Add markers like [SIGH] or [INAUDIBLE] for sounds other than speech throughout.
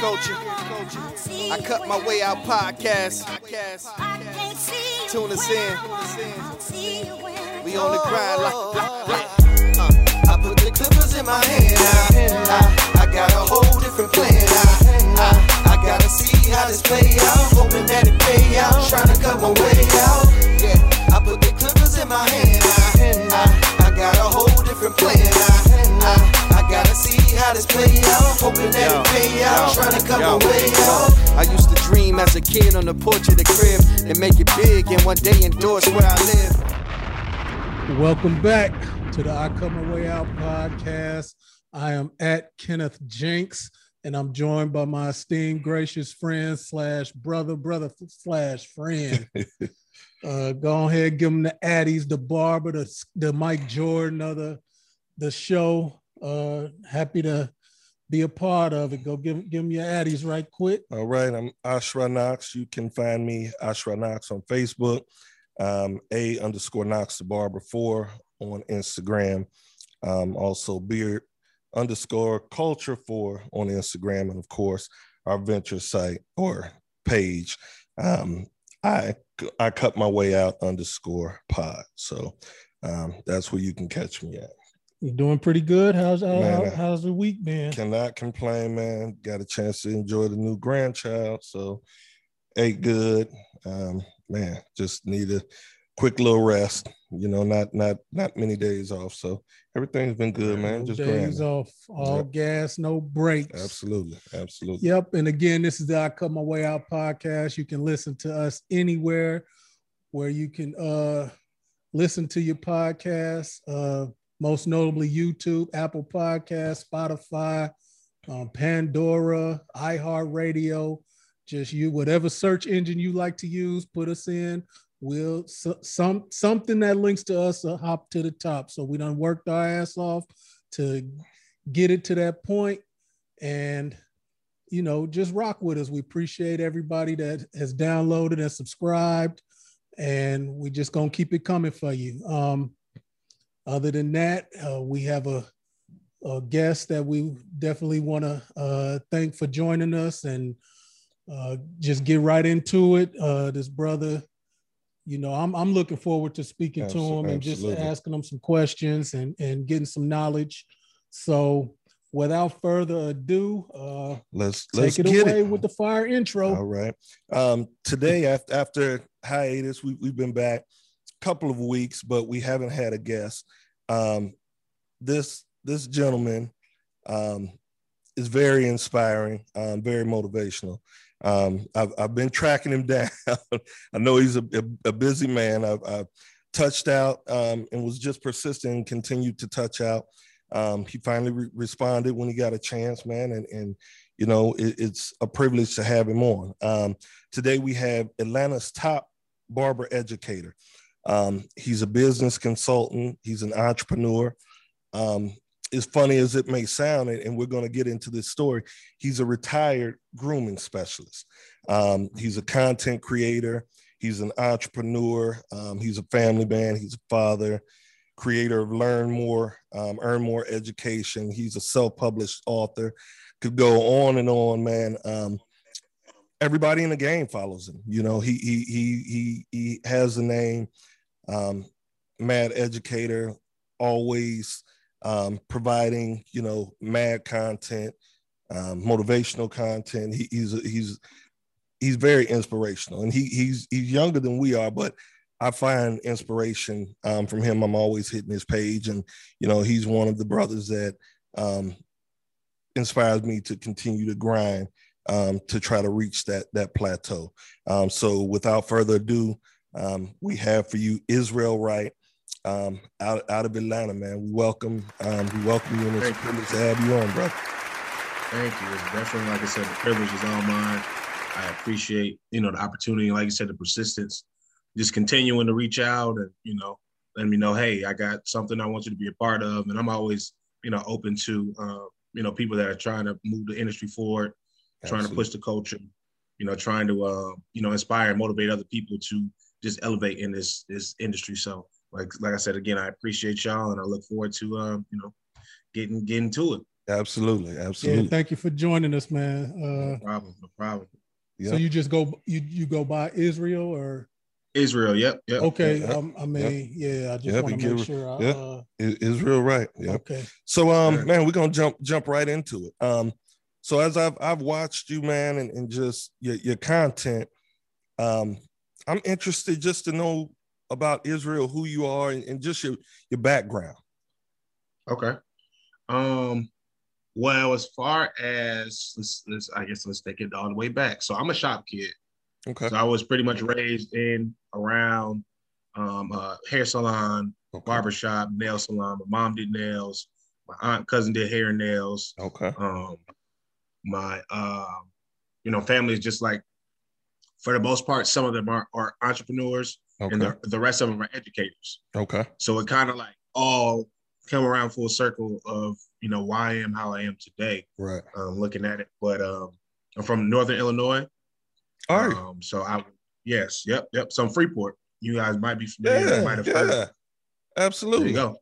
culture. I cut my way out podcast. Tune us in. We on the grind like. Uh, I put the clippers in my hand. I, I got a whole different plan. I, I, I gotta see how this play out. Hoping that it pay out. Trying to cut my way out. Yeah, I put the clippers in my hand. I, I, I got a whole different plan. I, I, how this play out. Hoping that yo, it pay out. Trying to come yo, away out. I used to dream as a kid on the porch of the crib and make it big and one day endorse where I live. Welcome back to the I Cut My Way Out podcast. I am at Kenneth Jenks and I'm joined by my esteemed, gracious friend slash brother, brother slash friend. [LAUGHS] uh, go ahead, give him the Addies, the barber, the, the Mike Jordan of the, the show. Uh, happy to be a part of it. Go give give me your addies right quick. All right, I'm Ashra Knox. You can find me Ashra Knox on Facebook, um, A underscore Knox the Barber four on Instagram. Um, also Beard underscore Culture four on Instagram, and of course our venture site or page. Um, I I cut my way out underscore pod. So um, that's where you can catch me at. You're doing pretty good. How's man, how's the week been? Cannot complain, man. Got a chance to enjoy the new grandchild, so ate good. Um, man, just need a quick little rest. You know, not not not many days off, so everything's been good, man. Just days grinding. off, all yep. gas, no breaks. Absolutely, absolutely. Yep. And again, this is the I Cut My Way Out podcast. You can listen to us anywhere where you can uh listen to your podcast. Uh most notably YouTube, Apple Podcast, Spotify, um, Pandora, iHeartRadio. Just you, whatever search engine you like to use, put us in. We'll so, some something that links to us will hop to the top. So we done worked our ass off to get it to that point, and you know, just rock with us. We appreciate everybody that has downloaded and subscribed, and we just gonna keep it coming for you. Um, other than that, uh, we have a, a, guest that we definitely want to uh, thank for joining us and uh, just get right into it. Uh, this brother, you know, I'm, I'm looking forward to speaking to him and just asking him some questions and, and getting some knowledge. So without further ado, uh, let's take let's it away it. with the fire intro. All right. Um, today, after, after hiatus, we, we've been back couple of weeks, but we haven't had a guest. Um, this this gentleman um, is very inspiring, um, very motivational. Um, I've, I've been tracking him [LAUGHS] down. I know he's a, a, a busy man. I've, I've touched out um, and was just persistent and continued to touch out. Um, he finally re- responded when he got a chance, man, and and you know it, it's a privilege to have him on. Um, today we have Atlanta's top barber educator. Um, he's a business consultant. He's an entrepreneur. Um, as funny as it may sound, and we're going to get into this story, he's a retired grooming specialist. Um, he's a content creator. He's an entrepreneur. Um, he's a family man. He's a father, creator of Learn More, um, Earn More Education. He's a self-published author. Could go on and on, man. Um, everybody in the game follows him. You know, he he he he he has a name um, mad educator, always um, providing you know mad content, um, motivational content. He, he's he's he's very inspirational, and he he's he's younger than we are, but I find inspiration um, from him. I'm always hitting his page, and you know he's one of the brothers that um, inspires me to continue to grind um, to try to reach that that plateau. Um, so, without further ado, um, we have for you Israel Wright um, out, out of Atlanta, man. We welcome um, we welcome you, and it's a privilege to have you on, bro. Thank you. It's definitely, like I said, the privilege is all mine. I appreciate, you know, the opportunity, like you said, the persistence, just continuing to reach out and, you know, let me know, hey, I got something I want you to be a part of. And I'm always, you know, open to, uh, you know, people that are trying to move the industry forward, Absolutely. trying to push the culture, you know, trying to, uh, you know, inspire and motivate other people to just elevate in this this industry. So like like I said again, I appreciate y'all and I look forward to um, you know, getting getting to it. Absolutely, Yeah, absolutely. thank you for joining us, man. No Uh, problem. No problem. Yeah. So you just go you you go by Israel or Israel. Yep. Yep. okay? yeah, um, I mean, yeah, I just Yep, want to make give- sure. I, yeah. uh, Israel, right? Yeah. Okay. So um Sure. man, we're gonna jump jump right into it. Um so as I've I've watched you, man, and, and just your, your content, um, I'm interested just to know about Israel, who you are, and, and just your your background. Okay. Um. Well, as far as let's, let's, I guess let's take it all the way back. So I'm a shop kid. Okay. So I was pretty much raised in around um, uh, hair salon, Okay. barbershop, nail salon. My mom did nails. My aunt cousin did hair and nails. Okay. Um, my um, you know, family is just like for the most part, some of them are, are entrepreneurs Okay. and the, the rest of them are educators. okay. So it kind of like all come around full circle of you know why I am how I am today. Right. Um, looking at it, but um, I'm from Northern Illinois. All right. Um, so I yes, yep, yep. So I'm Freeport. You guys might be familiar. yeah. might have heard. Yeah. There Absolutely. you go.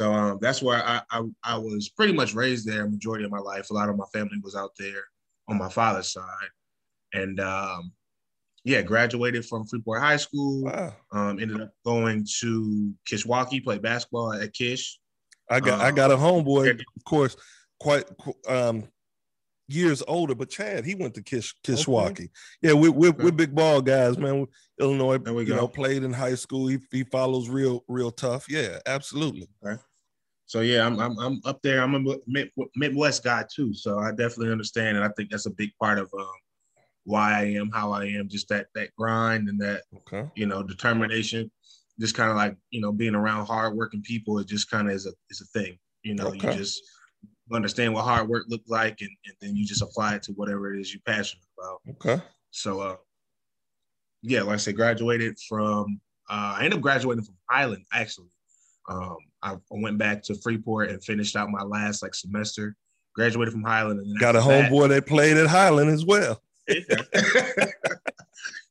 So um, that's where I, I I was pretty much raised there. Majority of my life, a lot of my family was out there on my father's side, and um, yeah, graduated from Freeport High School. Wow. Um, ended up going to Kishwaukee, played basketball at Kish. I got I Um, got a homeboy, of course, quite um years older, but Chad, he went to Kish Kishwaukee. Yeah, we, we're Okay. we're big ball guys, man. Illinois, There we you go. know, played in high school. He, he follows real real tough. Yeah, absolutely. So yeah, I'm I'm, I'm up there. I'm a Midwest guy too, so I definitely understand, and I think that's a big part of um, why I am how I am. Just that that grind and that Okay. you know determination. Just kind of like you know being around hardworking people. It just kind of is a is a thing. You know, Okay. you just understand what hard work looks like, and, and then you just apply it to whatever it is you're passionate about. Okay. So, uh, yeah, like I said, graduated from. Uh, I ended up graduating from Highland actually. Um, I went back to Freeport and finished out my last like semester. Graduated from Highland and then Got a after that- homeboy that played at Highland as well. [LAUGHS]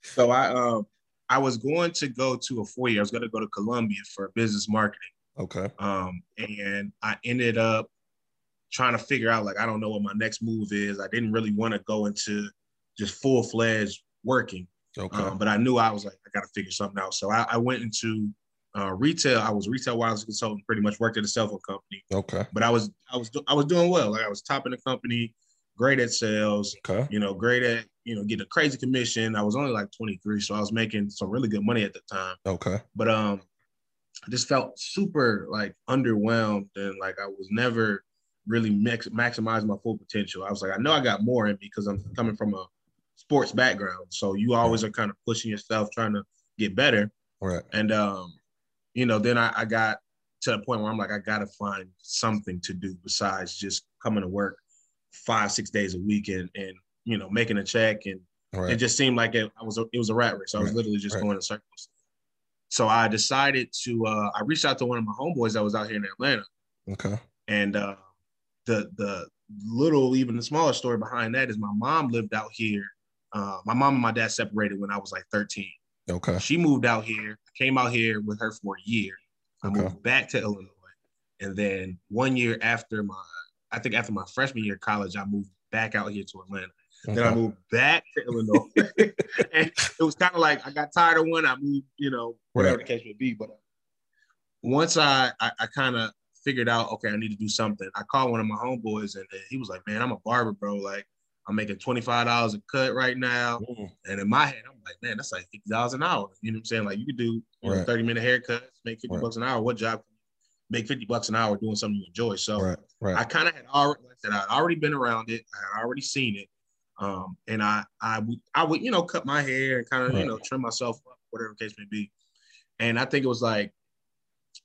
so I um I was going to go to a four year. I was going to go to Columbia for business marketing. Okay. Um, and I ended up trying to figure out like I don't know what my next move is. I didn't really want to go into just full fledged working. Okay. Um, but I knew I was like, I got to figure something out. So I, I went into uh, retail. I was a retail wireless consultant, pretty much worked at a cell phone company. okay. But I was, I was, I was doing well. Like I was topping the company, great at sales. Okay. You know, great at you know getting a crazy commission. I was only like 23, so I was making some really good money at the time. Okay. But um, I just felt super like underwhelmed and like I was never really max- maximizing my full potential. I was like, I know I got more in because I'm coming from a sports background. So you always are kind of pushing yourself, trying to get better. Right. And um, you know, then I, I got to the point where I'm like, I gotta find something to do besides just coming to work five, six days a week and and you know, making a check and All it just seemed like it, I was a, it was a rat race. I was Right, literally just right. going in circles. So I decided to uh, I reached out to one of my homeboys that was out here in Atlanta, Okay. and uh, the the little even the smaller story behind that is my mom lived out here. Uh, my mom and my dad separated when I was like 13. Okay. She moved out here. I came out here with her for a year. I Okay. moved back to Illinois, and then one year after my I think after my freshman year of college, I moved back out here to Atlanta. Then I moved back to Illinois. [LAUGHS] and it was kind of like I got tired of one. I moved, you know, whatever Right. the case may be. But once I I, I kind of figured out, okay, I need to do something. I called one of my homeboys and he was like, "Man, I'm a barber, bro. Like, I'm making twenty five dollars a cut right now." Mm, And in my head, I'm like, "Man, that's like fifty dollars an hour." You know what I'm saying? Like, you could do you know, Right. thirty minute haircuts, make fifty Right. bucks an hour. What job? Make fifty bucks an hour doing something you enjoy. So Right. I kind of had already, like I said, I'd already been around it. I had already seen it. Um, and I, I would, I would, you know, cut my hair and kind of, Right. you know, trim myself up, whatever the case may be. And I think it was like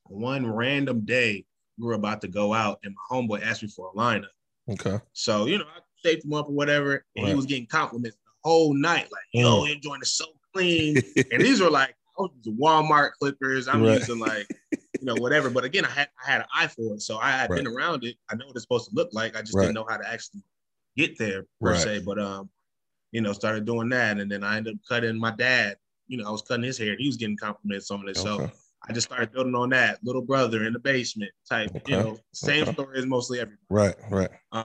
one random day we were about to go out, and my homeboy asked me for a lineup. Okay. So you know, I shaped him up or whatever, and he was getting compliments the whole night, like, "Yo, Mm. your joint is so clean." [LAUGHS] and these were like I was using Walmart clippers. I'm Right. using like you know whatever. But again, I had I had an eye for it, so I had been around it. I know what it's supposed to look like. I just Right. didn't know how to actually get there per Right. se. But um, you know, started doing that, and then I ended up cutting my dad. You know, I was cutting his hair. and He was getting compliments on it, so I just started building on that. Little brother in the basement type, Okay. you know, same Okay. story as mostly everybody. Right, right. Um,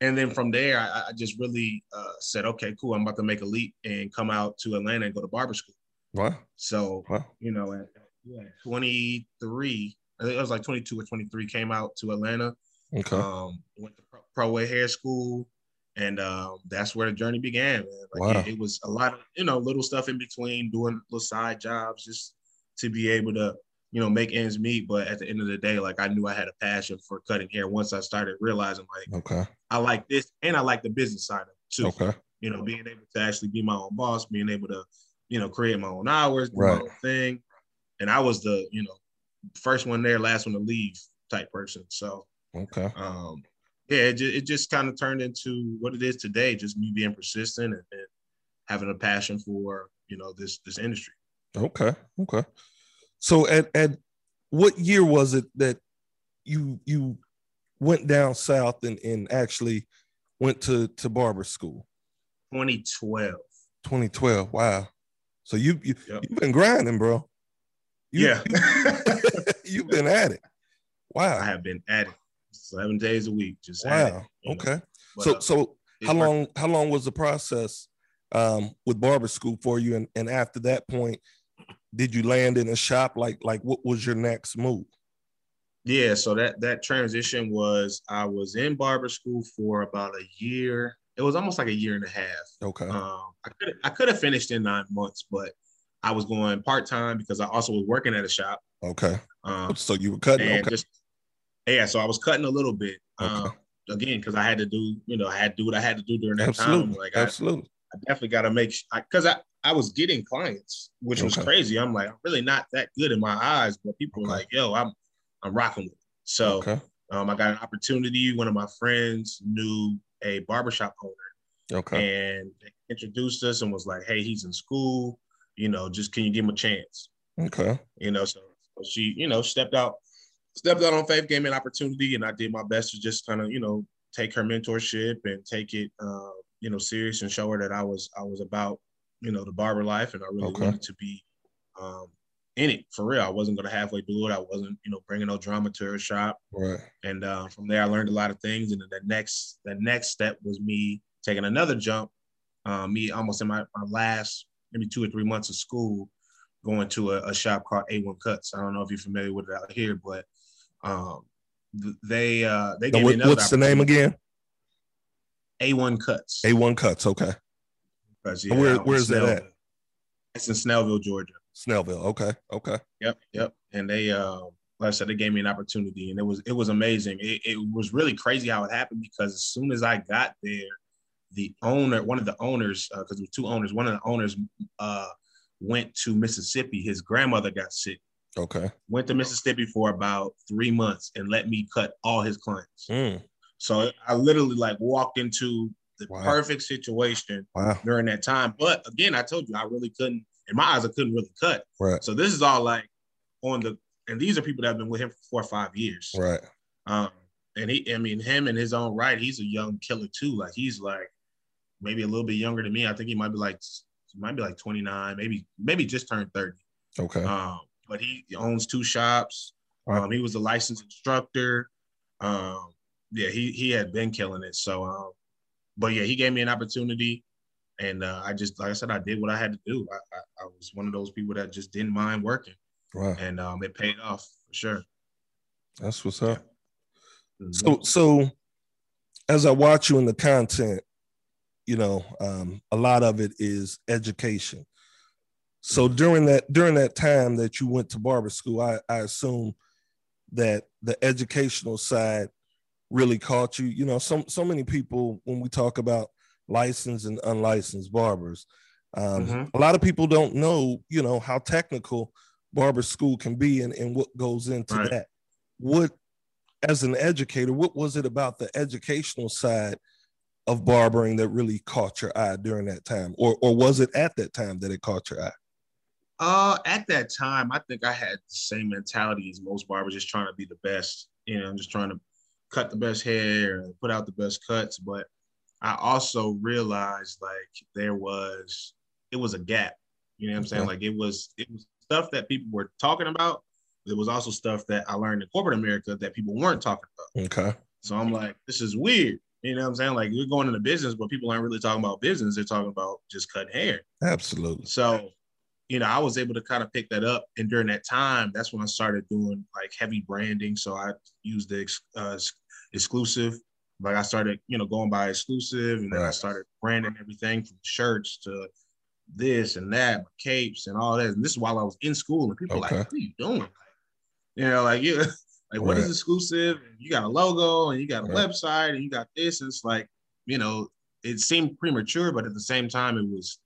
and then from there, I, I just really uh, said, okay, cool. I'm about to make a leap and come out to Atlanta and go to barber school. Wow, So, wow. you know, at, at 23, I think it was like 22 or 23, came out to Atlanta, Okay. um, went to Pro, Way Hair School. And um, that's where the journey began. Man. Like Wow. it, it was a lot of, you know, little stuff in between, doing little side jobs just to be able to, you know, make ends meet. But at the end of the day, like I knew I had a passion for cutting hair once I started realizing like Okay. I like this and I like the business side of it too. Okay. You know, being able to actually be my own boss, being able to, you know, create my own hours, do Right. my own thing. And I was the, you know, first one there, last one to leave type person. So Okay. um yeah, it, ju- it just kind of turned into what it is today, just me being persistent and, and having a passion for, you know, this this industry. Okay. Okay. So at at what year was it that you you went down south and, and actually went to to barber school? 2012. 2012. Wow. So you you Yep. you've been grinding, bro. You- Yeah. [LAUGHS] you've been at it. Wow. I have been at it seven days a week, just at it, Wow. Okay. But, So uh, so how worked. long how long was the process um with barber school for you and, and after that point did you land in a shop like like what was your next move Yeah, so that that transition was I was in barber school for about a year. It was almost like a year and a half. okay Um, I could I could have finished in nine months, but I was going part time because I also was working at a shop. okay Um, so you were cutting okay just yeah, so I was cutting a little bit. Um, again, because I had to do, you know, I had to do what I had to do during that absolutely time. Like I, absolutely I definitely got to make because I, I was getting clients, which was crazy. I'm like, I'm really not that good in my eyes, but people were like, yo, I'm I'm rocking with it. So okay um, I got an opportunity. One of my friends knew a barbershop owner okay and introduced us and was like, hey, he's in school. You know, just can you give him a chance? okay You know, so, so she, you know, stepped out, stepped out on faith, gave me an opportunity, and I did my best to just kind of, you know, take her mentorship and take it, uh, you know, serious and show her that I was, I was about, you know, the barber life, and I really Okay. wanted to be um, in it for real. I wasn't gonna halfway do it. I wasn't, you know, bringing no drama to her shop. right And uh, from there, I learned a lot of things. And then the next, the next step was me taking another jump. Uh, me almost in my, my last maybe two or three months of school, going to a, a shop called A1 Cuts. I don't know if you're familiar with it out here, but um, th- they uh, they gave me what- another what's the name again A1 Cuts. a1 cuts okay Cuts, Where- out in where's that at? It's in Snellville, Georgia. snellville okay okay Yep, yep. And they, uh, like I said, they gave me an opportunity, and it was it was amazing. It, it was really crazy how it happened because as soon as I got there, the owner, one of the owners, because there were two owners, one of the owners uh, went to Mississippi. His grandmother got sick. okay Went to Mississippi for about three months and let me cut all his clients. Mm, So I literally like walked into the Wow. perfect situation wow during that time. But again, I told you I really couldn't. In my eyes, I couldn't really cut. right So this is all like on the, and these are people that have been with him for four or five years. right Um, and he, I mean, him in his own right, he's a young killer too. Like he's like maybe a little bit younger than me. I think he might be like, he might be like 29, maybe, maybe just turned 30. okay Um, but he owns two shops. Um, he was a licensed instructor. Um, yeah, he he had been killing it. So, um, but yeah, he gave me an opportunity, and uh, I just like I said, I did what I had to do. I, I, I was one of those people that just didn't mind working, wow and um, it paid off for sure. that's what's up Mhm. So so as I watch you in the content, you know, um, a lot of it is education. So during that during that time that you went to barber school, I, I assume that the educational side really caught you. You know, some so many people when we talk about licensed and unlicensed barbers, um, Mhm. a lot of people don't know, you know, how technical barber school can be and, and what goes into Right. that. What as an educator, what was it about the educational side of barbering that really caught your eye during that time? Or or was it at that time that it caught your eye? Uh, at that time, I think I had the same mentality as most barbers, just trying to be the best. You know, I'm just trying to cut the best hair and put out the best cuts. But I also realized like there was it was a gap. You know what I'm saying? Okay. Like it was it was stuff that people were talking about. It was also stuff that I learned in corporate America that people weren't talking about. Okay. So I'm like, this is weird. You know what I'm saying? Like we're going into business, but people aren't really talking about business. They're talking about just cutting hair. Absolutely. So, you know, I was able to kind of pick that up. And during that time, that's when I started doing like heavy branding. So I used the uh, exclusive. Like I started, you know, going by exclusive, and then I started branding everything from shirts to this and that, my capes and all that. And this is while I was in school, and people Okay. like, "What are you doing?" You know, like you, like what is Right. exclusive? You got a logo, and you got a Right. website, and you got this. And it's like, you know, it seemed premature, but at the same time, it was,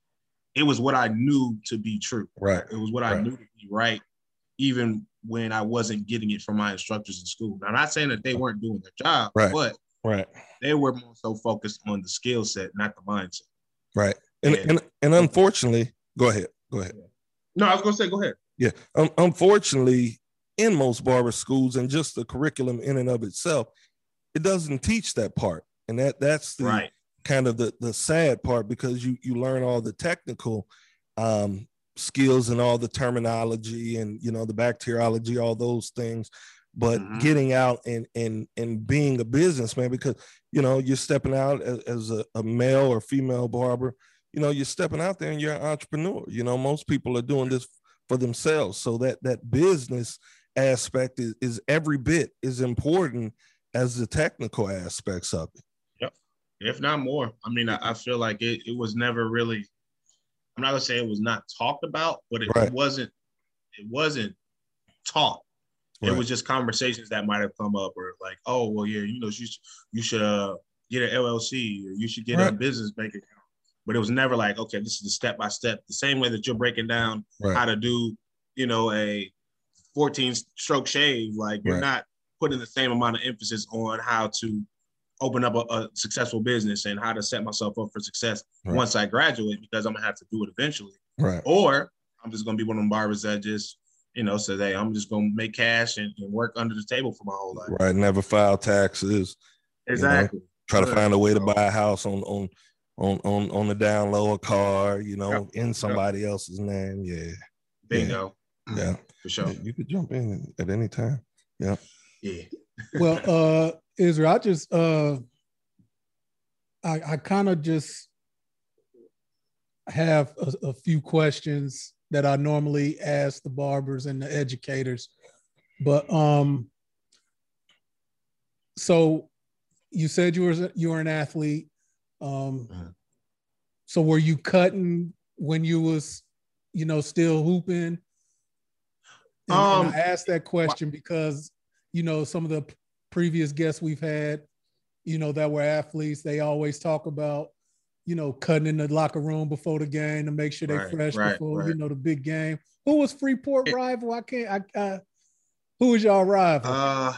it was what I knew to be true. Right. It was what I knew to be right, even when I wasn't getting it from my instructors in school. Now, I'm not saying that they weren't doing their job, Right. but Right. they were more so focused on the skill set, not the mindset. Right. And Yeah. and and unfortunately, go ahead. Go ahead. No, I was gonna say, go ahead. Yeah. Um, unfortunately, in most barber schools and just the curriculum in and of itself, it doesn't teach that part. And that that's the Right. kind of the the sad part because you you learn all the technical um skills and all the terminology and you know the bacteriology all those things but Mhm. getting out and and and being a businessman because you know you're stepping out as, as a, a male or female barber you know you're stepping out there and you're an entrepreneur you know most people are doing this for themselves so that that business aspect is, is every bit as important as the technical aspects of it Yep. if not more. I mean, I, I feel like it, it was never really. I'm not gonna say it was not talked about, but it, Right. wasn't. It wasn't taught. It Right. was just conversations that might have come up, or like, oh, well, yeah, you know, you should, you should uh, get an LLC, or you should get a business bank account. But it was never like, okay, this is the step by step. The same way that you're breaking down Right. how to do, you know, a 14 stroke shave. Like you're Right. not putting the same amount of emphasis on how to open up a, a successful business and how to set myself up for success Right. once I graduate because I'm gonna have to do it eventually. right Or I'm just gonna be one of them barbers that just, you know, says, hey, I'm just gonna make cash and, and work under the table for my whole life. right never file taxes Exactly. try to find a way to buy a house on on on on on the down low a car you know in somebody else's name yeah Bingo. Yeah For sure. you could jump in at any time Yeah. Yeah. well, uh, Israel, I just uh, I I kind of just have a, a few questions that I normally ask the barbers and the educators, but um, so you said you were you were an athlete, um, Mhm. so were you cutting when you was you know still hooping? And, and Um, I asked that question because you know some of the previous guests we've had, you know, that were athletes, they always talk about, you know, cutting in the locker room before the game to make sure they're Right, fresh right, before you know the big game. Who was Freeport rival? I can't. I, I who was y'all rival? Uh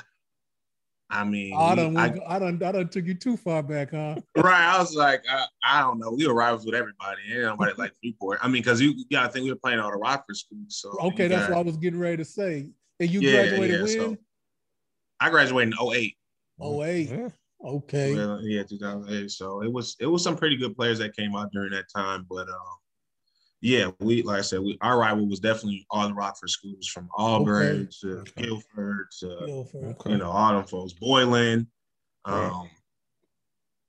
I mean, I don't, I- I done, I done took you too far back, huh? [LAUGHS] right. I was like, I, I don't know. We were rivals with everybody. Ain't nobody like [LAUGHS] Freeport. I mean, because you gotta think we were playing all the Rockford schools. So Okay, that's got- what I was getting ready to say. And you Yeah, graduated yeah, when? so- I graduated in 08. Oh eight. yeah. Okay. Yeah, yeah, 2008. So it was it was some pretty good players that came out during that time. But um, yeah, we like I said, we our rival was definitely all the Rockford schools from Auburn to Okay. Guilford to Guilford. Okay. you know all them folks, Boylan. Right. Um,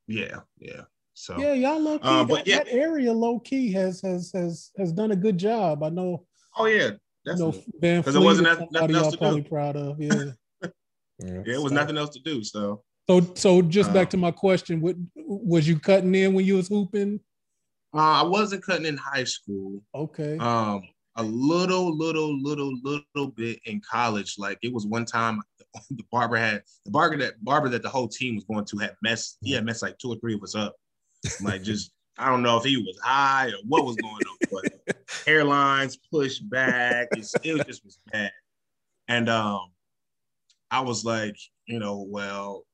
yeah, yeah. So Yeah, y'all low key. Uh, but that, yeah. that area low key has has has has done a good job. I know. oh yeah, You know, definitely. Van 'Cause it wasn't is nothing- somebody else y'all to probably do. proud of. Yeah. [LAUGHS] Yeah. Yeah, it was So- nothing else to do. So So so just back Um, to my question, what was you cutting in when you was hooping? Uh, I wasn't cutting in high school. Okay. Um, a little, little, little, little bit in college. Like it was one time [LAUGHS] the barber had the barber that barber that the whole team was going to had messed. He had messed like two or three of us up. Like just [LAUGHS] I don't know if he was high or what was going on, but [LAUGHS] hairlines pushed back. It's, it was just was bad. And um, I was like, you know, well,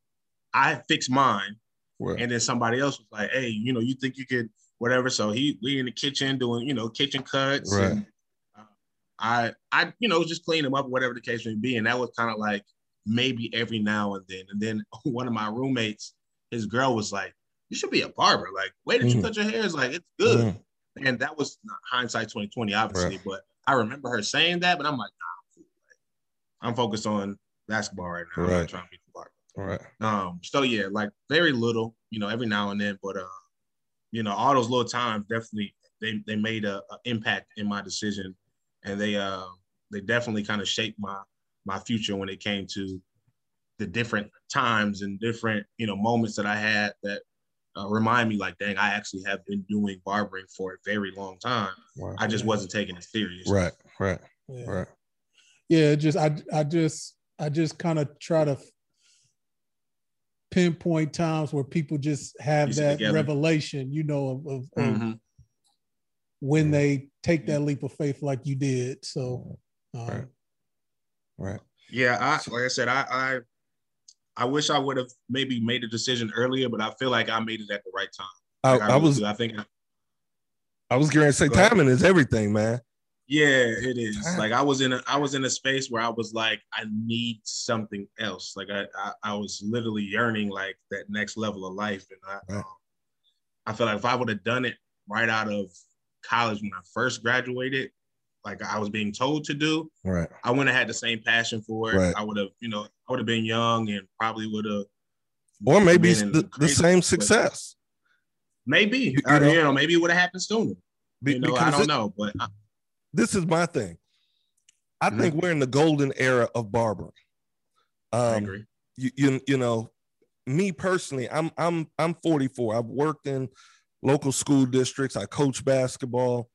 I fixed mine. Right. And then somebody else was like, "Hey, you know, you think you could whatever?" So he we in the kitchen doing you know kitchen cuts. Right. And, uh, I I you know just clean them up, whatever the case may be, and that was kind of like maybe every now and then. And then [LAUGHS] one of my roommates, his girl was like, "You should be a barber. Like, way that you Mhm. cut your hair is like it's good." Mhm. And that was hindsight twenty twenty, obviously, Right. but I remember her saying that, but I'm like, nah, I'm focused on basketball right now. I'm Right. trying to be the barber. All right. Um, so yeah, like very little, you know, every now and then, but uh, you know, all those little times definitely they they made a, a impact in my decision, and they uh they definitely kind of shaped my my future when it came to the different times and different you know moments that I had that uh, remind me like, dang, I actually have been doing barbering for a very long time. Wow. I just wasn't taking it serious. Right. Right. Yeah. Right. yeah just i i just i just kind of try to pinpoint times where people just have Piece that together. revelation you know of, of, of Mhm. when they take that leap of faith like you did so um, Right. Right. Yeah, I like I said, I I, I wish I would have maybe made a decision earlier, but I feel like I made it at the right time. I, Like, I really was do. I think I was going to say Go ahead. timing is everything, man. Yeah, it is. Time. Like I was in a I was in a space where I was like, I need something else. Like I I, I was literally yearning like that next level of life, and I Right. um, I feel like if I would have done it right out of college when I first graduated, like I was being told to do, Right. I wouldn't have had the same passion for it. Right. I would have, you know, I would have been young and probably would have Or maybe the, the same success. Maybe You- Uh, know- you know, maybe it would have happened sooner. Be- You know, I don't it- know, but I, this is my thing. I Mhm. think we're in the golden era of barbering. I Um, agree. you, you you know, me personally, I'm I'm I'm 44. I've worked in local school districts. I coach basketball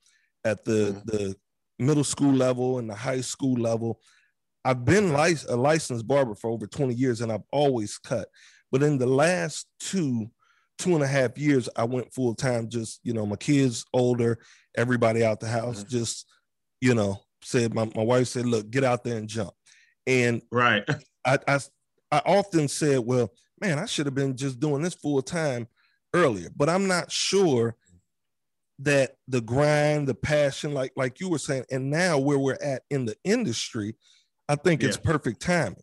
at the Mhm. the middle school level and the high school level. I've been lic- a licensed barber for over 20 years and I've always cut. But in the last two, two and a half years, I went full time. Just, you know, my kids older, everybody out the house, Mhm. just, you know, said, my, my wife said, look, get out there and jump. And Right. [LAUGHS] I, I I often said, well, man, I should have been just doing this full time earlier, but I'm not sure that the grind, the passion, like like you were saying, and now where we're at in the industry, I think it's perfect timing.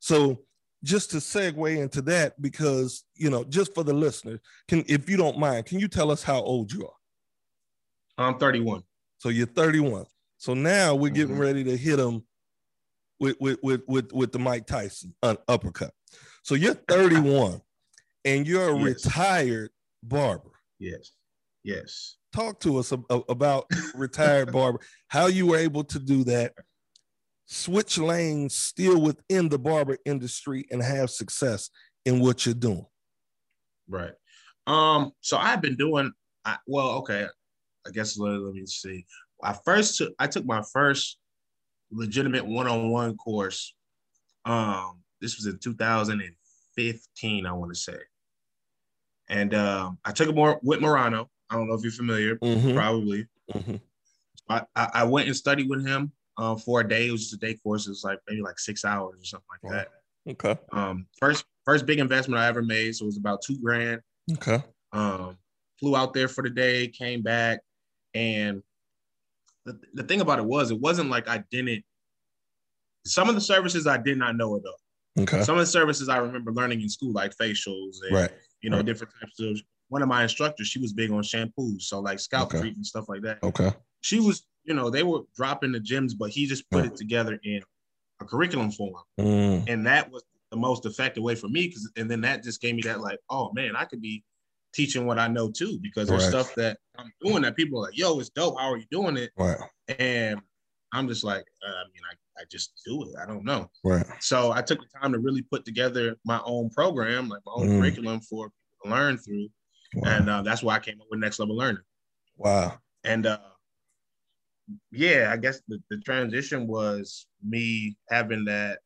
So just to segue into that, because you know, just for the listeners, can if you don't mind, can you tell us how old you are? I'm 31. So you're 31. So now we're getting Mhm. ready to hit them with with with with, with the Mike Tyson uh, uppercut. So you're [LAUGHS] 31 and you're a Yes. retired barber. Yes. Yes. Talk to us about [LAUGHS] retired barber, how you were able to do that, switch lanes still within the barber industry and have success in what you're doing. Right. Um, so I've been doing I, well, okay. I guess let, let me see. I first took I took my first legitimate one-on-one course. Um, this was in 2015, I want to say. And um, I took it more with Morano. I don't know if you're familiar, Mhm, probably. mhm. I, I, went and studied with him um, for a day. It was just a day course. It was like maybe like six hours or something like that. Okay. Um, first first big investment I ever made. So it was about two grand. Okay. Um, flew out there for the day, came back, and the, the thing about it was it wasn't like I didn't. Some of the services I did not know it about. Okay. Some of the services I remember learning in school, like facials and Right. you know right. different types of. One of my instructors, she was big on shampoos, so like scalp Okay. treatment stuff like that. Okay. She was, you know, they were dropping the gems, but he just put Yeah. it together in a curriculum form Mm, and that was the most effective way for me because and then that just gave me that like oh man i could be teaching what i know too because there's Right. stuff that i'm doing that people are like yo it's dope how are you doing it right. and i'm just like uh, i mean I, I just do it i don't know Right. so i took the time to really put together my own program like my own Mm. curriculum for people to learn through Wow. and uh, that's why i came up with next level learning wow. and uh yeah i guess the, the transition was me having that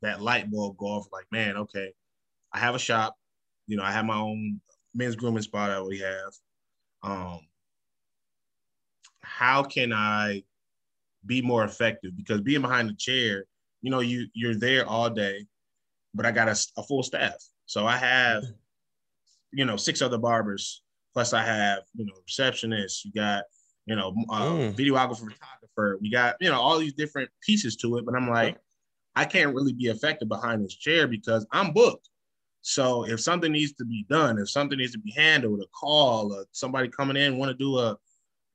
that light bulb go off like man okay i have a shop you know i have my own men's grooming spot that we have. Um how can i be more effective? Because being behind the chair you know you you're there all day but i got a, a full staff. So i have you know six other barbers plus i have you know receptionists. You got you know uh, Mm. videographer photographer. We got you know all these different pieces to it but i'm like i can't really be effective behind this chair because i'm booked so if something needs to be done if something needs to be handled a call or somebody coming in want to do a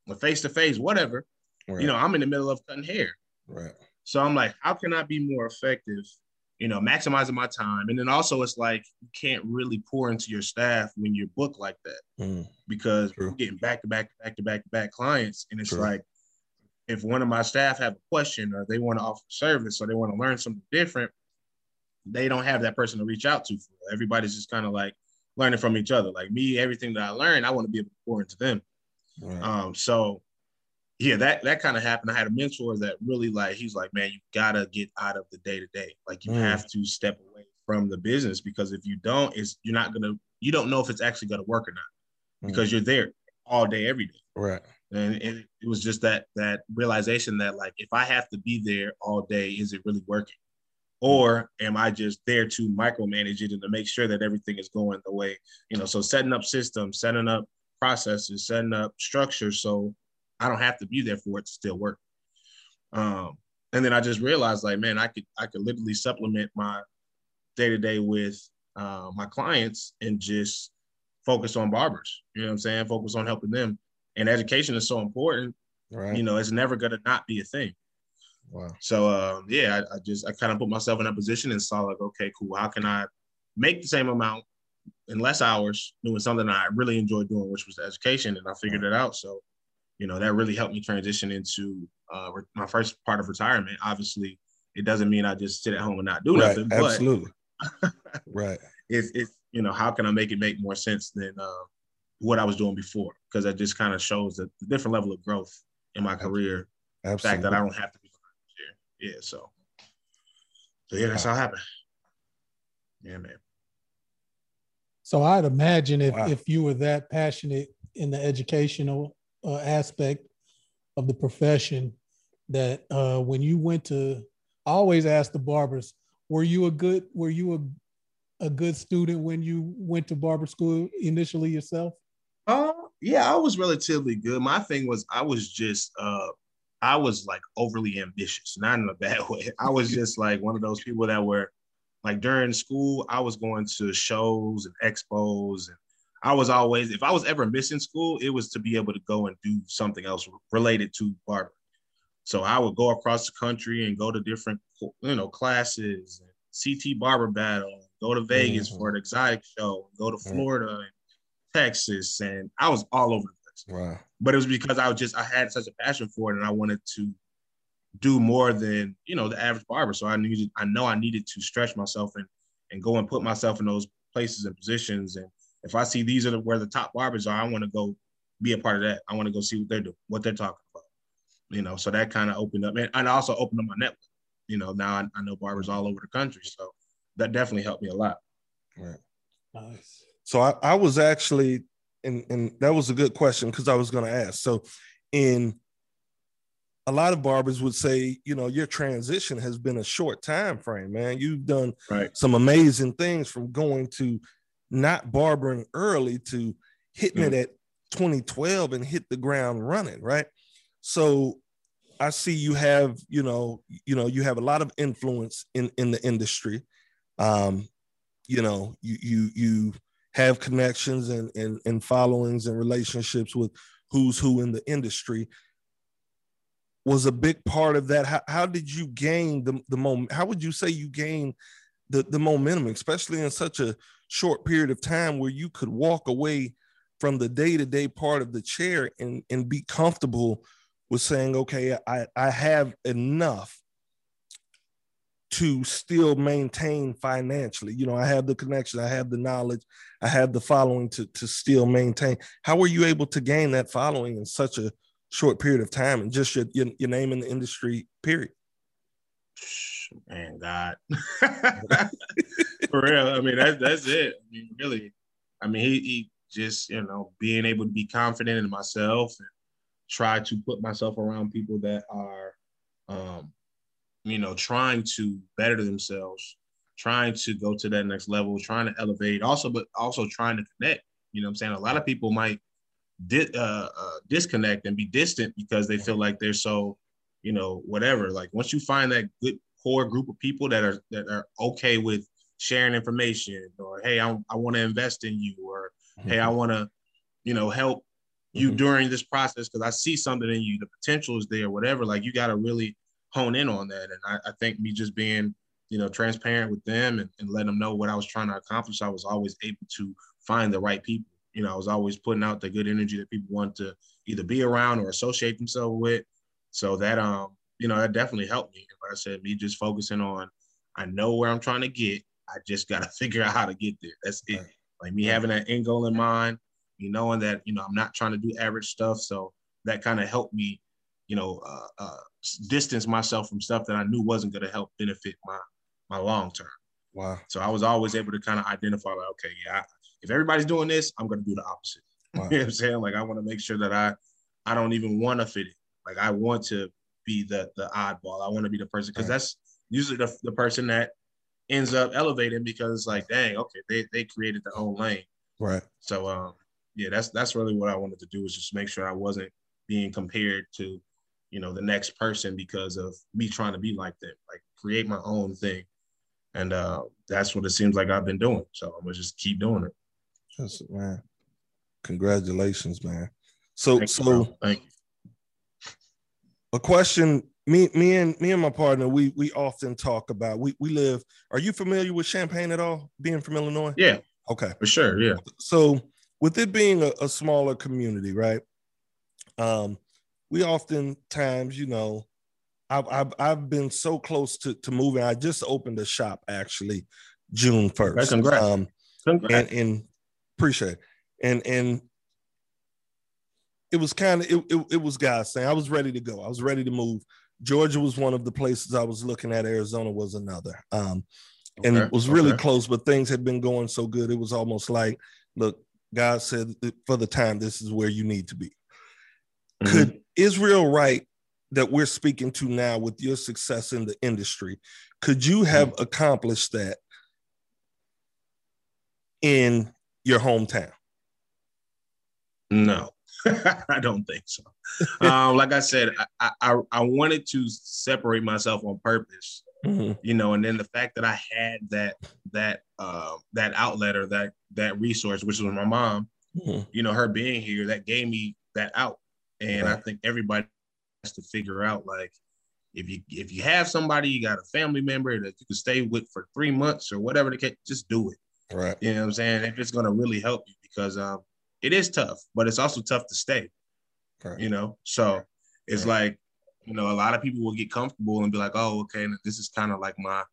a face-to-face whatever Right. You know, I'm in the middle of cutting hair. Right. So I'm like, how can I be more effective? You know, maximizing my time. And then also it's like you can't really pour into your staff when you're booked like that. Mm. Because True. we're getting back to back to back to back to back clients. And it's True. like if one of my staff have a question or they want to offer service or they want to learn something different, they don't have that person to reach out to. Everybody's just kind of like learning from each other. Like me, everything that I learned, I want to be able to pour into them. Right. Um, so yeah, that that kind of happened. I had a mentor that really like he's like, man, you gotta get out of the day to day. Like you mm. have to step away from the business because if you don't, it's you're not gonna you don't know if it's actually gonna work or not because mm. you're there all day every day. Right. And, and it was just that that realization that like if I have to be there all day, is it really working? Or am I just there to micromanage it and to make sure that everything is going the way, you know? So setting up systems, setting up processes, setting up structures so I don't have to be there for it to still work. Um, and then I just realized like, man, I could I could literally supplement my day to day with uh, my clients and just focus on barbers. You know what I'm saying? Focus on helping them. And education is so important. Right. You know, it's never gonna not be a thing. Wow. So uh, yeah, I, I just I kind of put myself in a position and saw like, okay, cool. How can I make the same amount in less hours doing something I really enjoy doing, which was education, and I figured it out. So you know, that really helped me transition into uh, my first part of retirement. Obviously, it doesn't mean I just sit at home and not do right, nothing. Absolutely. [LAUGHS] right. It's, it's, you know, how can I make it make more sense than uh, what I was doing before? Because that just kind of shows the, the, different level of growth in my career. Absolutely. The fact that I don't have to. Yeah. So, so yeah, that's how it happened. Yeah, man. So I'd imagine if, wow. if you were that passionate in the educational uh, aspect of the profession that uh, when you went to, I always ask the barbers, were you a good, were you a, a good student when you went to barber school initially yourself? Uh, yeah, I was relatively good. My thing was I was just, uh, I was like overly ambitious, not in a bad [LAUGHS] way. I was just like one of those people that were like during school, I was going to shows and expos and I was always, if I was ever missing school, it was to be able to go and do something else related to barbering. So I would go across the country and go to different, you know, classes, CT barber battle, go to Vegas mm-hmm. for an exotic show, go to Florida mm-hmm. and Texas, and I was all over the place. Wow. But it was because I was just I had such a passion for it, and I wanted to do more than you know the average barber. So I needed, I know I needed to stretch myself and and go and put myself in those places and positions and if I see these are the, where the top barbers are, I want to go be a part of that. I want to go see what they're doing, what they're talking about. You know, so that kind of opened up, and, and also opened up my network. You know, now I, I, know barbers all over the country, so that definitely helped me a lot. Right. Nice. So I, I was actually, and and that was a good question because I was going to ask. So, in a lot of barbers would say, you know, your transition has been a short time frame, man. You've done right. some amazing things from going to not barbering early to hitting mm. it at 2012 and hit the ground running, right? So I see you have, you know, you know, you have a lot of influence in in the industry. Um, you know, you you you have connections and and, and followings and relationships with who's who in the industry was a big part of that. How, how did you gain the, the moment? How would you say you gained the, the momentum, especially in such a short period of time where you could walk away from the day-to-day part of the chair and, and be comfortable with saying, okay, I, I have enough to still maintain financially. You know, I have the connection, I have the knowledge, I have the following to, to still maintain. How were you able to gain that following in such a short period of time and just your, your, your name in the industry, period? man, God, [LAUGHS] for real. I mean, that's that's it. I mean, really. I mean, he, he just you know being able to be confident in myself and try to put myself around people that are, um, you know, trying to better themselves, trying to go to that next level, trying to elevate. Also, but also trying to connect. You know, I'm saying a lot of people might di- uh, uh, disconnect and be distant because they feel like they're so you know, whatever. Like once you find that good core group of people that are that are okay with sharing information or hey i, I want to invest in you or mm-hmm. hey i want to you know help you Mhm. during this process because I see something in you, the potential is there, whatever. Like you got to really hone in on that. And I, I think me just being, you know, transparent with them and, and letting them know what I was trying to accomplish, I was always able to find the right people. You know, I was always putting out the good energy that people want to either be around or associate themselves with. So that um, you know, that definitely helped me. Like I said, me just focusing on I know where I'm trying to get. I just [LAUGHS] gotta figure out how to get there. That's it. Right. Like me having that end goal in mind, me knowing that, you know, I'm not trying to do average stuff. So that kind of helped me, you know, uh, uh, distance myself from stuff that I knew wasn't going to help benefit my my long term. Wow. So I was always able to kind of identify, like, okay, yeah, I, if everybody's doing this, I'm going to do the opposite. [LAUGHS] Wow. you know what I'm saying? Like I want to make sure that I I don't even want to fit it. Like I want to be the the oddball. I want to be the person because Right. that's usually the, the person that ends up elevating because like, dang, okay, they they created their own lane. Right. So um, yeah, that's that's really what I wanted to do was just make sure I wasn't being compared to, you know, the next person because of me trying to be like them, like create my own thing. And uh, that's what it seems like I've been doing. So I'm gonna just keep doing it. That's man. Congratulations, man. So Thank so bro. Thank you. a question me me and me and my partner we we often talk about we we live are you familiar with Champaign at all being from illinois Yeah, okay for sure. Yeah. so with it being a, a smaller community right um we oftentimes you know I've, I've i've been so close to to moving i just opened a shop actually june 1st Okay, congrats. um Congrats. and and appreciate it. and and it was kind of it, it, it was God's saying I was ready to go. I was ready to move. Georgia was one of the places I was looking at. Arizona was another. Um, and it was really okay. close, but things had been going so good. It was almost like, look, God said for the time, this is where you need to be. Mhm. Could Israel Wright that we're speaking to now with your success in the industry, could you have Mm-hmm. accomplished that in your hometown? No, [LAUGHS] I don't think so. um, [LAUGHS] like I said, I, I I wanted to separate myself on purpose, Mhm. you know, and then the fact that I had that that uh, that outlet or that that resource, which was my mom, Mhm. you know, her being here, that gave me that out. And I think everybody has to figure out like if you if you have somebody, you got a family member that you can stay with for three months or whatever the case, just do it. Right. You know what I'm saying? If it's gonna really help you, because um, it is tough, but it's also tough to stay. Right. You know, so it's Right. like, you know, a lot of people will get comfortable and be like, oh, okay, this is kind of like my,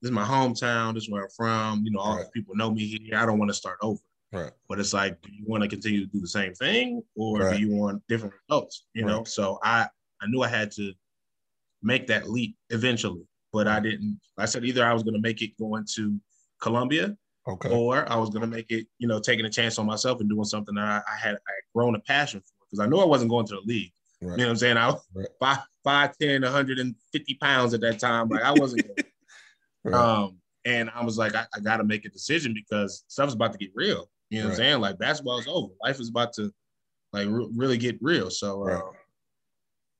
this is my hometown. This is where I'm from. You know, all Right. the people know me here. I don't want to start over. Right. But it's like, do you want to continue to do the same thing, or Right. do you want different results? You know, so I I knew I had to make that leap eventually, but I didn't. I said either I was going to make it going to Columbia Okay. or I was gonna make it, you know, taking a chance on myself and doing something that I, I had I had grown a passion for because I knew I wasn't going to the league. Right. You know what I'm saying? I was Right. five, five, 10, 150 pounds at that time. Like I wasn't. [LAUGHS] Right. um, and I was like, I, I gotta make a decision because stuff's about to get real. You know what I'm saying? Like basketball is over. Life is about to like re- really get real. So Right. um,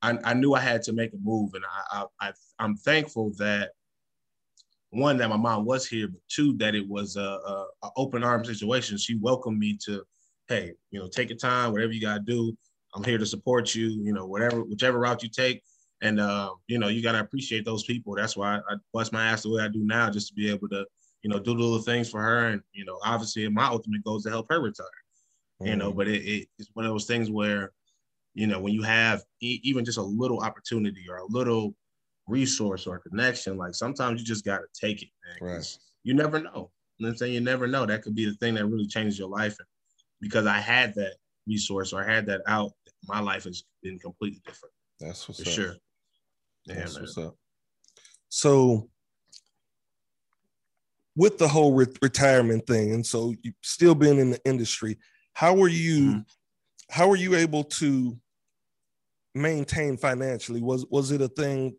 I, I knew I had to make a move, and I, I, I I'm thankful that one that my mom was here, but two that it was a, a, a open arm situation. She welcomed me to, hey, you know, take your time, whatever you gotta do. I'm here to support you. You know, whatever whichever route you take, and uh, you know, you gotta appreciate those people. That's why I, I bust my ass the way I do now, just to be able to, you know, do little things for her, and you know, obviously, my ultimate goal is to help her retire you know Mhm. but it, it, it's one of those things where you know when you have e- even just a little opportunity or a little resource or connection like sometimes you just got to take it man, 'cause you never know. You know i'm saying? You never know. That could be the thing that really changes your life. And because i had that resource or i had that out my life has been completely different. That's what's for up. sure. Yeah That's man. what's up. So, with the whole re- retirement thing, and so you still been in the industry, how were you? Mhm. How were you able to maintain financially? Was was it a thing?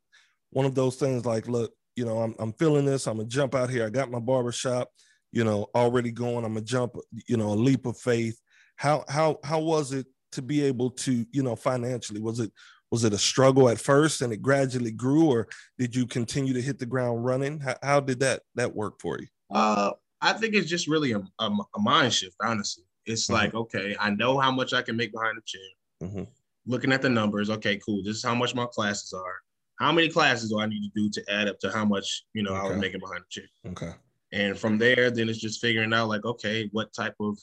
One of those things like, look, you know, I'm I'm feeling this. I'm gonna jump out here. I got my barber shop, you know, already going. I'm gonna jump, you know, a leap of faith. How how how was it to be able to, you know, financially? Was it was it a struggle at first and it gradually grew or did you continue to hit the ground running how, how did that that work for you Uh, I think it's just really a, a, a mind shift, honestly. It's Mhm. like, okay, I know how much I can make behind the chair. Mhm. Looking at the numbers, okay, cool. This is how much my classes are. How many classes do I need to do to add up to how much you know I was Okay. making behind the chair? Okay. And from there, then it's just figuring out like, okay, what type of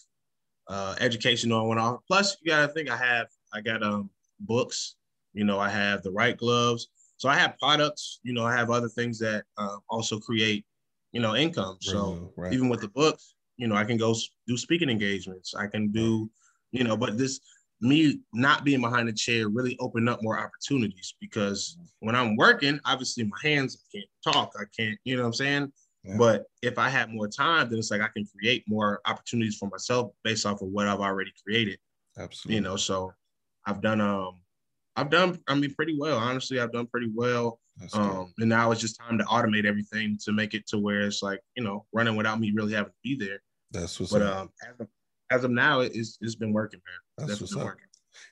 uh, education do I want to offer? Plus, you gotta think I have, I got um books, you know, I have the right gloves. So I have products, you know, I have other things that uh, also create, you know, income. So right. even with the books, you know, I can go do speaking engagements. I can do, you know, but this me not being behind the chair really opened up more opportunities because when I'm working, obviously my hands I can't talk, I can't, you know what I'm saying? Yeah. But if I have more time, then it's like I can create more opportunities for myself based off of what I've already created, Absolutely. you know. So I've done um I've done I mean pretty well. Honestly, I've done pretty well. Um, and now it's just time to automate everything to make it to where it's like, you know, running without me really having to be there. That's what's But up. um as of, as of now, it's it's been working, man. That's It's what's up. working.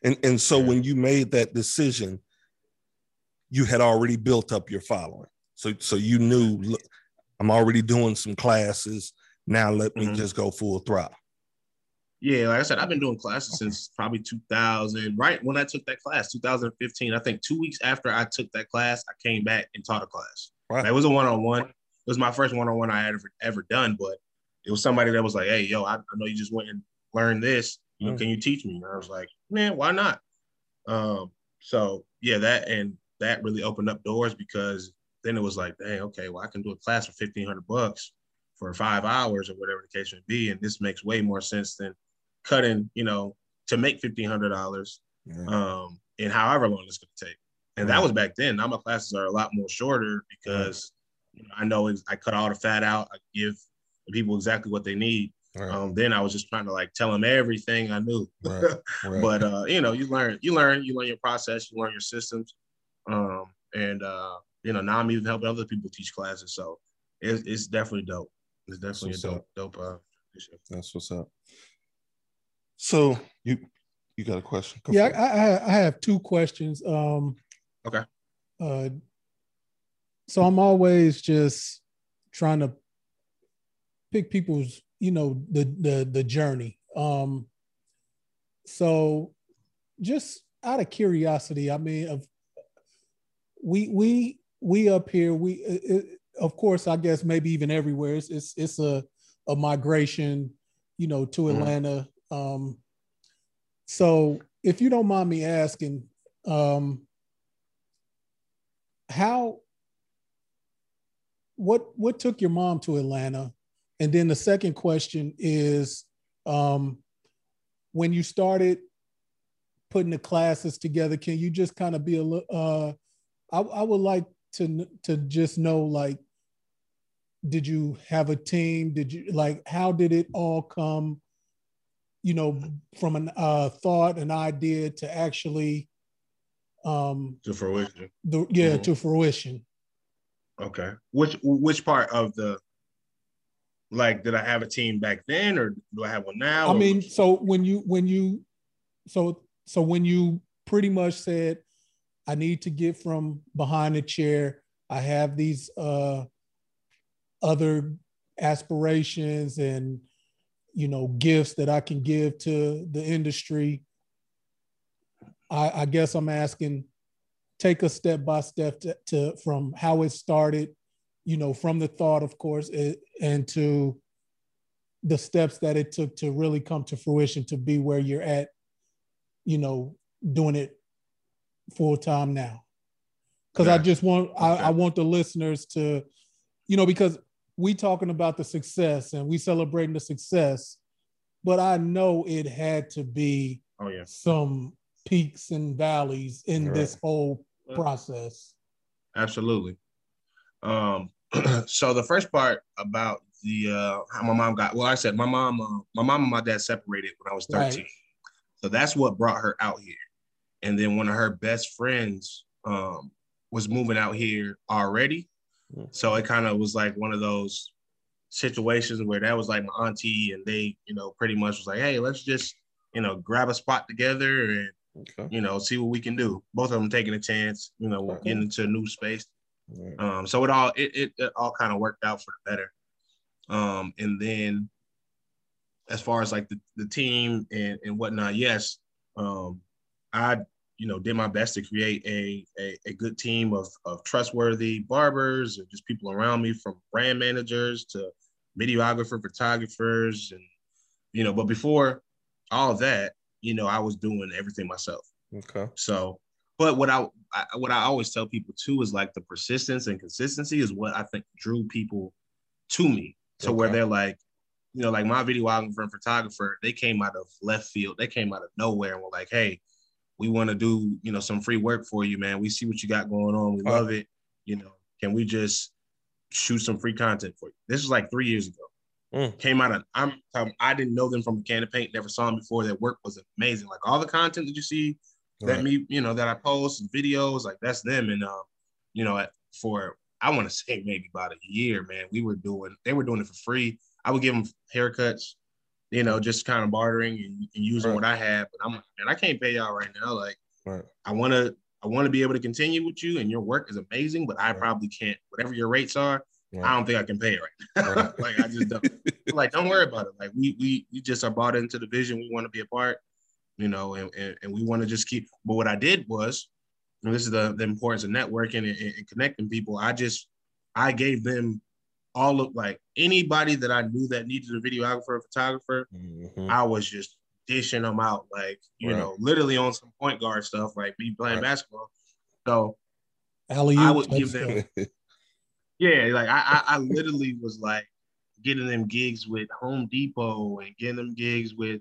And and so Yeah. when you made that decision, you had already built up your following. So so you knew, look, I'm already doing some classes. Now let me Mhm. just go full throttle. Yeah, like I said, I've been doing classes since probably 2000. Right when I took that class, 2015. I think two weeks after I took that class, I came back and taught a class. Right. It was a one-on-one. It was my first one-on-one I had ever ever done, but it was somebody that was like, "Hey, yo, I, I know you just went and learned this. You know, Mm. Can you teach me?" And I was like, "Man, why not?" Um, so yeah, that and that really opened up doors because then it was like, "Dang, okay, well, I can do a class for 1500 bucks for five hours or whatever the case may be, and this makes way more sense than cutting, you know, to make fifteen hundred dollars um, in however long it's going to take. And that was back then. Now my classes are a lot more shorter because you know, I know I cut all the fat out. I give the people exactly what they need. Right. Um, then I was just trying to like tell them everything I knew. Right. [LAUGHS] Right. but uh, you know, you learn, you learn, you learn your process, you learn your systems, um, and uh, you know, now I'm even helping other people teach classes. So it's, it's definitely dope. It's definitely a dope, up. dope. Uh. That's what's up. So you you got a question? Go Yeah, I. I, I have two questions. Um, Okay. Uh, so I'm always just trying to pick people's, you know, the the the journey. Um, so just out of curiosity, I mean, of we we we up here, we it, it- of course, I guess maybe even everywhere, it's it's, it's a a migration, you know, to Mhm. Atlanta. Um, so if you don't mind me asking, um, how what what took your mom to Atlanta? And then the second question is um, when you started putting the classes together, can you just kind of be a little uh I, I would like to to just know like did you have a team? Did you like how did it all come you know from an uh thought an idea to actually um To fruition. the yeah Mhm. to fruition Okay. Which which part of the like did I have a team back then or do I have one now? i mean so when you when you so so when you pretty much said i need to get from behind the chair i have these uh other aspirations and you know gifts that i can give to the industry i i guess i'm asking take a step by step to, to from how it started you know from the thought of course it, and to the steps that it took to really come to fruition to be where you're at you know doing it full time now. Because i just want I, I want the listeners to you know because we talking about the success and we celebrating the success but i know it had to be oh yeah. some peaks and valleys in Right. this whole process Absolutely. Um [CLEARS THROAT] so the first part about the uh how my mom got well, I said my mom uh, my mom and my dad separated when I was 13. Right. So that's what brought her out here. And then one of her best friends um was moving out here already. So it kind of was like one of those situations where that was like my auntie and they, you know, pretty much was like, hey, let's just, you know, grab a spot together and, Okay. you know, see what we can do. Both of them taking a chance, you know, Okay. getting into a new space. Right. Um, so it all it, it, it all kind of worked out for the better. Um, and then as far as like the, the team and, and whatnot, yes, um, I you know did my best to create a, a, a good team of, of trustworthy barbers and just people around me from brand managers to videographer, photographers, and you know, but before all that, you know, I was doing everything myself. Okay. So, but what I, I what I always tell people too is like the persistence and consistency is what I think drew people to me to okay. where they're like, you know, like my videographer and photographer, they came out of left field, they came out of nowhere and were like, hey, we want to do, you know, some free work for you, man. We see what you got going on. We love it. You know, can we just shoot some free content for you? This was like three years ago. Mm. Came out of I'm I didn't know them from a can of paint, never saw them before. Their work was amazing. Like all the content that you see that right. me, you know, that I post videos, like that's them. And um, you know, for I want to say maybe about a year, man, we were doing they were doing it for free. I would give them haircuts, you know, just kind of bartering and, and using right. what I have. But I'm and I can't pay y'all right now. Like right. I want to I want to be able to continue with you, and your work is amazing, but I probably can't. Whatever your rates are, Right. I don't think I can pay it right now. Right. [LAUGHS] like I just don't. [LAUGHS] like don't worry about it. Like we we we just are bought into the vision. We want to be a part, you know, and and, and we want to just keep. But what I did was, and this is the the importance of networking and, and connecting people. I just I gave them all of like anybody that I knew that needed a videographer or photographer. Mm-hmm. I was just dishing them out, like you right. know, literally on some point guard stuff, like me playing basketball. So Alley-oop I would give them. [LAUGHS] Yeah, like I, I, I literally was like getting them gigs with Home Depot and getting them gigs with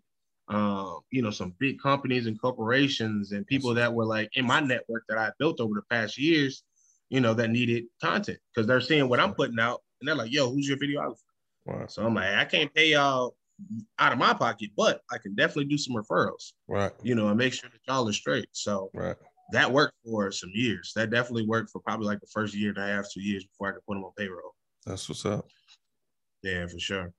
um, you know, some big companies and corporations and people that were like in my network that I built over the past years, you know, that needed content because they're seeing what I'm putting out and they're like, yo, who's your videographer? Wow. So I'm like, I can't pay y'all out of my pocket, but I can definitely do some referrals. Right. You know, and make sure that y'all are straight. So right that worked for some years. That definitely worked for probably like the first year and a half, two years before I could put them on payroll. That's what's up. Yeah, for sure.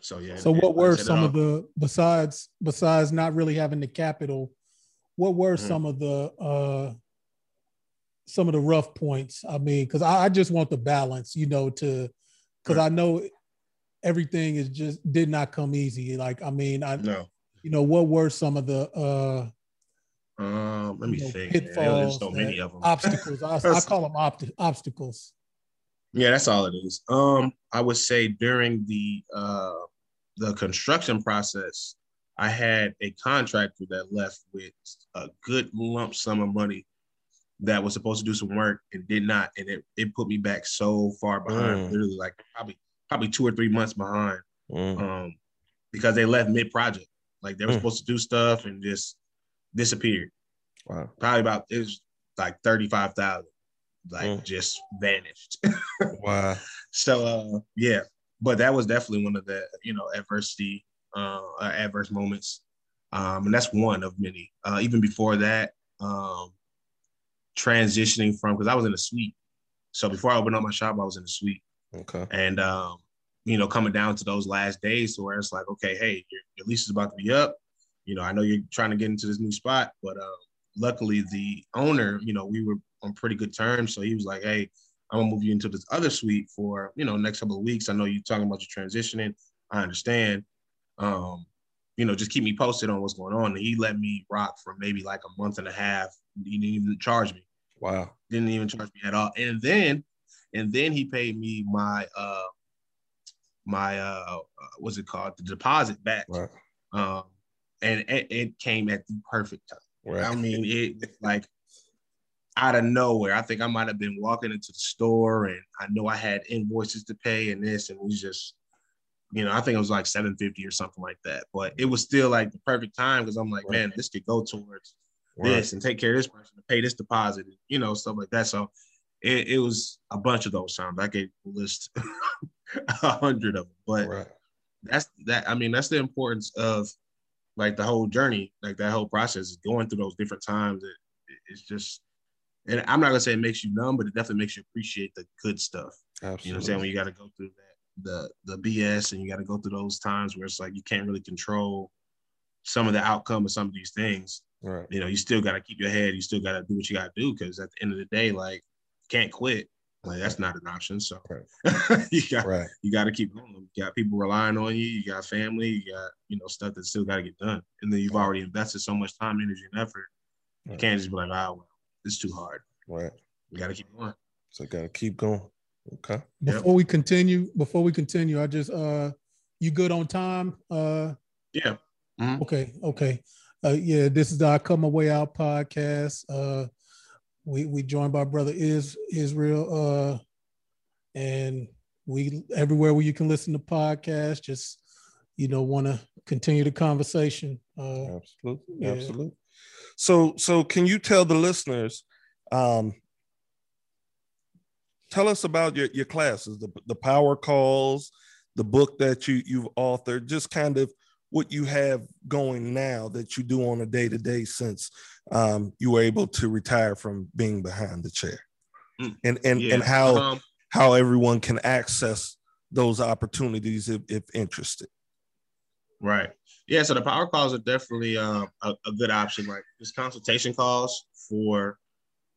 So yeah. So what were some of the besides besides not really having the capital, what were mm-hmm. some of the uh some of the rough points? I mean, because I, I, just want the balance, you know, to because right. I know everything is just did not come easy. Like, I mean, I know, you know, what were some of the uh um, let me you know, think. Pitfalls, so many of them. Obstacles. I, I call them opt- obstacles. Yeah, that's all it is. Um, I would say during the uh the construction process, I had a contractor that left with a good lump sum of money that was supposed to do some work and did not, and it, it put me back so far behind, mm. literally like probably probably two or three months behind, mm. um, because they left mid project. Like they were mm. supposed to do stuff and just disappeared. Wow. Probably about it was like 35,000 like mm. just vanished. [LAUGHS] wow. So uh yeah, but that was definitely one of the, you know, adversity uh adverse moments. Um and that's one of many. Uh even before that, um transitioning from because I was in a suite. So before I opened up my shop, I was in a suite. Okay. And um, you know, coming down to those last days to where it's like, okay, hey, your, your lease is about to be up you know, I know you're trying to get into this new spot, but uh, luckily the owner, you know, we were on pretty good terms. So he was like, hey, I'm gonna move you into this other suite for, you know, next couple of weeks. I know you're talking about your transitioning. I understand. Um, you know, just keep me posted on what's going on. And he let me rock for maybe like a month and a half. He didn't even charge me. Wow. Didn't even charge me at all. And then, and then he paid me my uh my uh what's it called? The deposit back. Right. Um, and it, it came at the perfect time. Right. I mean, it like out of nowhere. I think I might have been walking into the store and I know I had invoices to pay and this, and it was just, you know, I think it was like 750 or something like that. But it was still like the perfect time because I'm like, right. man, this could go towards right. this and take care of this person to pay this deposit, you know, stuff like that. So it, it was a bunch of those times. I gave could list [LAUGHS] a hundred of them, but right. that's that. I mean, that's the importance of like the whole journey, like that whole process is going through those different times. It, it's just, and I'm not gonna say it makes you numb, but it definitely makes you appreciate the good stuff. Absolutely. You know what I'm saying? When you got to go through that, the the BS, and you got to go through those times where it's like you can't really control some of the outcome of some of these things. Right. You know, you still got to keep your head. You still got to do what you got to do because at the end of the day, like, can't quit. Like that's not an option. So Right. [LAUGHS] you got Right. you got to keep going. You got people relying on you. You got family. You got you know stuff that still got to get done. And then you've already invested so much time, energy, and effort. You can't just be like, oh, well, it's too hard. Right. You got to keep going. So gotta keep going. Okay. Yep. Before we continue, before we continue, I just uh you good on time? Uh Yeah. Okay, okay. Uh yeah, this is our Cut My Way Out podcast. Uh we we joined by brother is Israel uh and we everywhere where you can listen to podcasts, just you know, want to continue the conversation. Uh Absolutely. Yeah. Absolutely. So so can you tell the listeners um tell us about your, your classes, the, the power calls, the book that you you've authored, just kind of what you have going now that you do on a day-to-day since um, you were able to retire from being behind the chair. Mm. And and Yeah. and how Um, how everyone can access those opportunities if, if interested. Right. Yeah. So the power calls are definitely uh, a, a good option. Like just consultation calls for,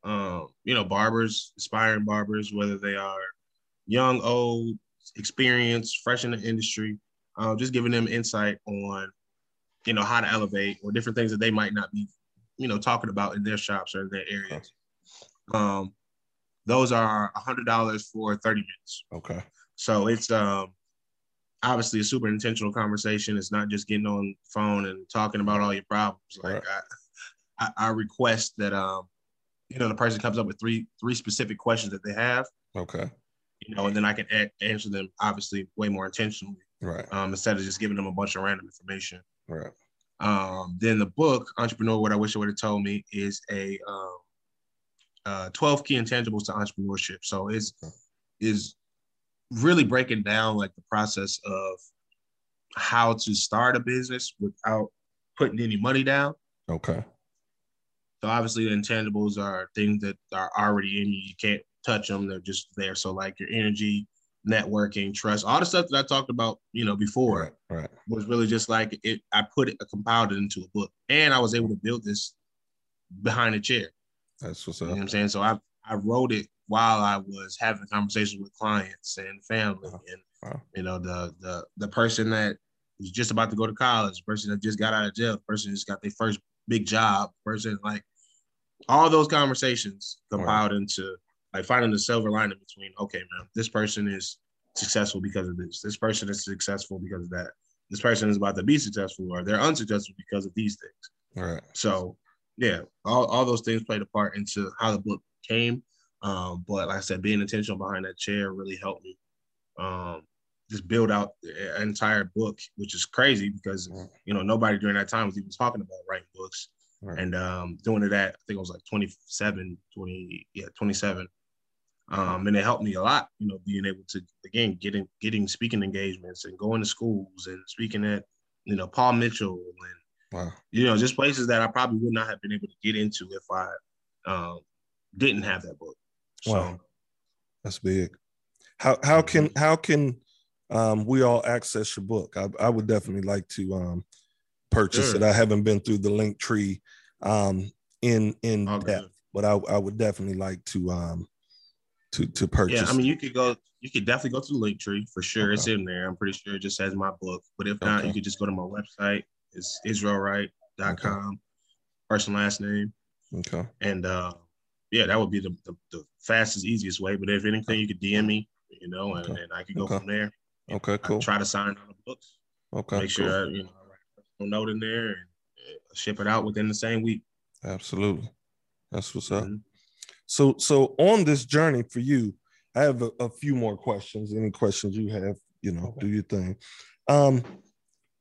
um, you know, barbers, aspiring barbers, whether they are young, old, experienced, fresh in the industry, uh, just giving them insight on, you know, how to elevate or different things that they might not be, you know, talking about in their shops or in their areas. Um, those are a hundred dollars for 30 minutes. Okay. So it's um obviously a super intentional conversation. It's not just getting on phone and talking about all your problems. Like I, I, I request that um you know the person comes up with three three specific questions that they have, Okay. you know, and then I can a- answer them obviously way more intentionally Right. um instead of just giving them a bunch of random information. Right. Um, then the book Entrepreneur: What I Wish I Would Have Told Me is a um, uh, 12 key intangibles to entrepreneurship. So it's is really breaking down like the process of how to start a business without putting any money down. Okay. So obviously the intangibles are things that are already in you. You can't touch them. They're just there. So like your energy, networking, trust, all the stuff that I talked about, you know, before Right. Right. was really just like it. I put it, I compiled it into a book, and I was able to build this behind a chair. That's what's You know up. what I'm saying? So I I wrote it while I was having conversations with clients and family, Wow. and Wow. you know the the the person that was just about to go to college, person that just got out of jail, person that just got their first big job, person like all those conversations compiled into like finding the silver lining between okay, man, this person is successful because of this. This person is successful because of that. This person is about to be successful or they're unsuccessful because of these things. Right. So yeah, all, all those things played a part into how the book came. Um, but like I said, being intentional behind that chair really helped me um, just build out the entire book, which is crazy because Right. you know nobody during that time was even talking about writing books. Right. And um, doing it at I think it was like 27, 20, yeah, 27. Um, and it helped me a lot, you know, being able to again getting getting speaking engagements and going to schools and speaking at, you know, Paul Mitchell and Wow. you know, just places that I probably would not have been able to get into if I um, didn't have that book. So, Wow. That's big. How how can how can um, we all access your book? I, I would definitely like to um, purchase Sure. it. I haven't been through the link tree um, in in depth, but I, I would definitely like to um, to to purchase. yeah, I mean, you could go, you could definitely go to the link tree for sure. It's in there. I'm pretty sure it just has my book. But if not, Okay. you could just go to my website. It's israelwright.com, first and last name. okay. And uh, yeah, that would be the, the, the fastest, easiest way. But if anything, you could DM me, you know, and, Okay. and I could go Okay. from there. Okay. I Cool. try to sign all the books. Okay. make cool. sure you know I write a personal note in there and ship it out within the same week. Absolutely. That's what's up. Mhm. So so on this journey for you, I have a, a few more questions. Any questions you have, you know, Okay. do your thing. Um,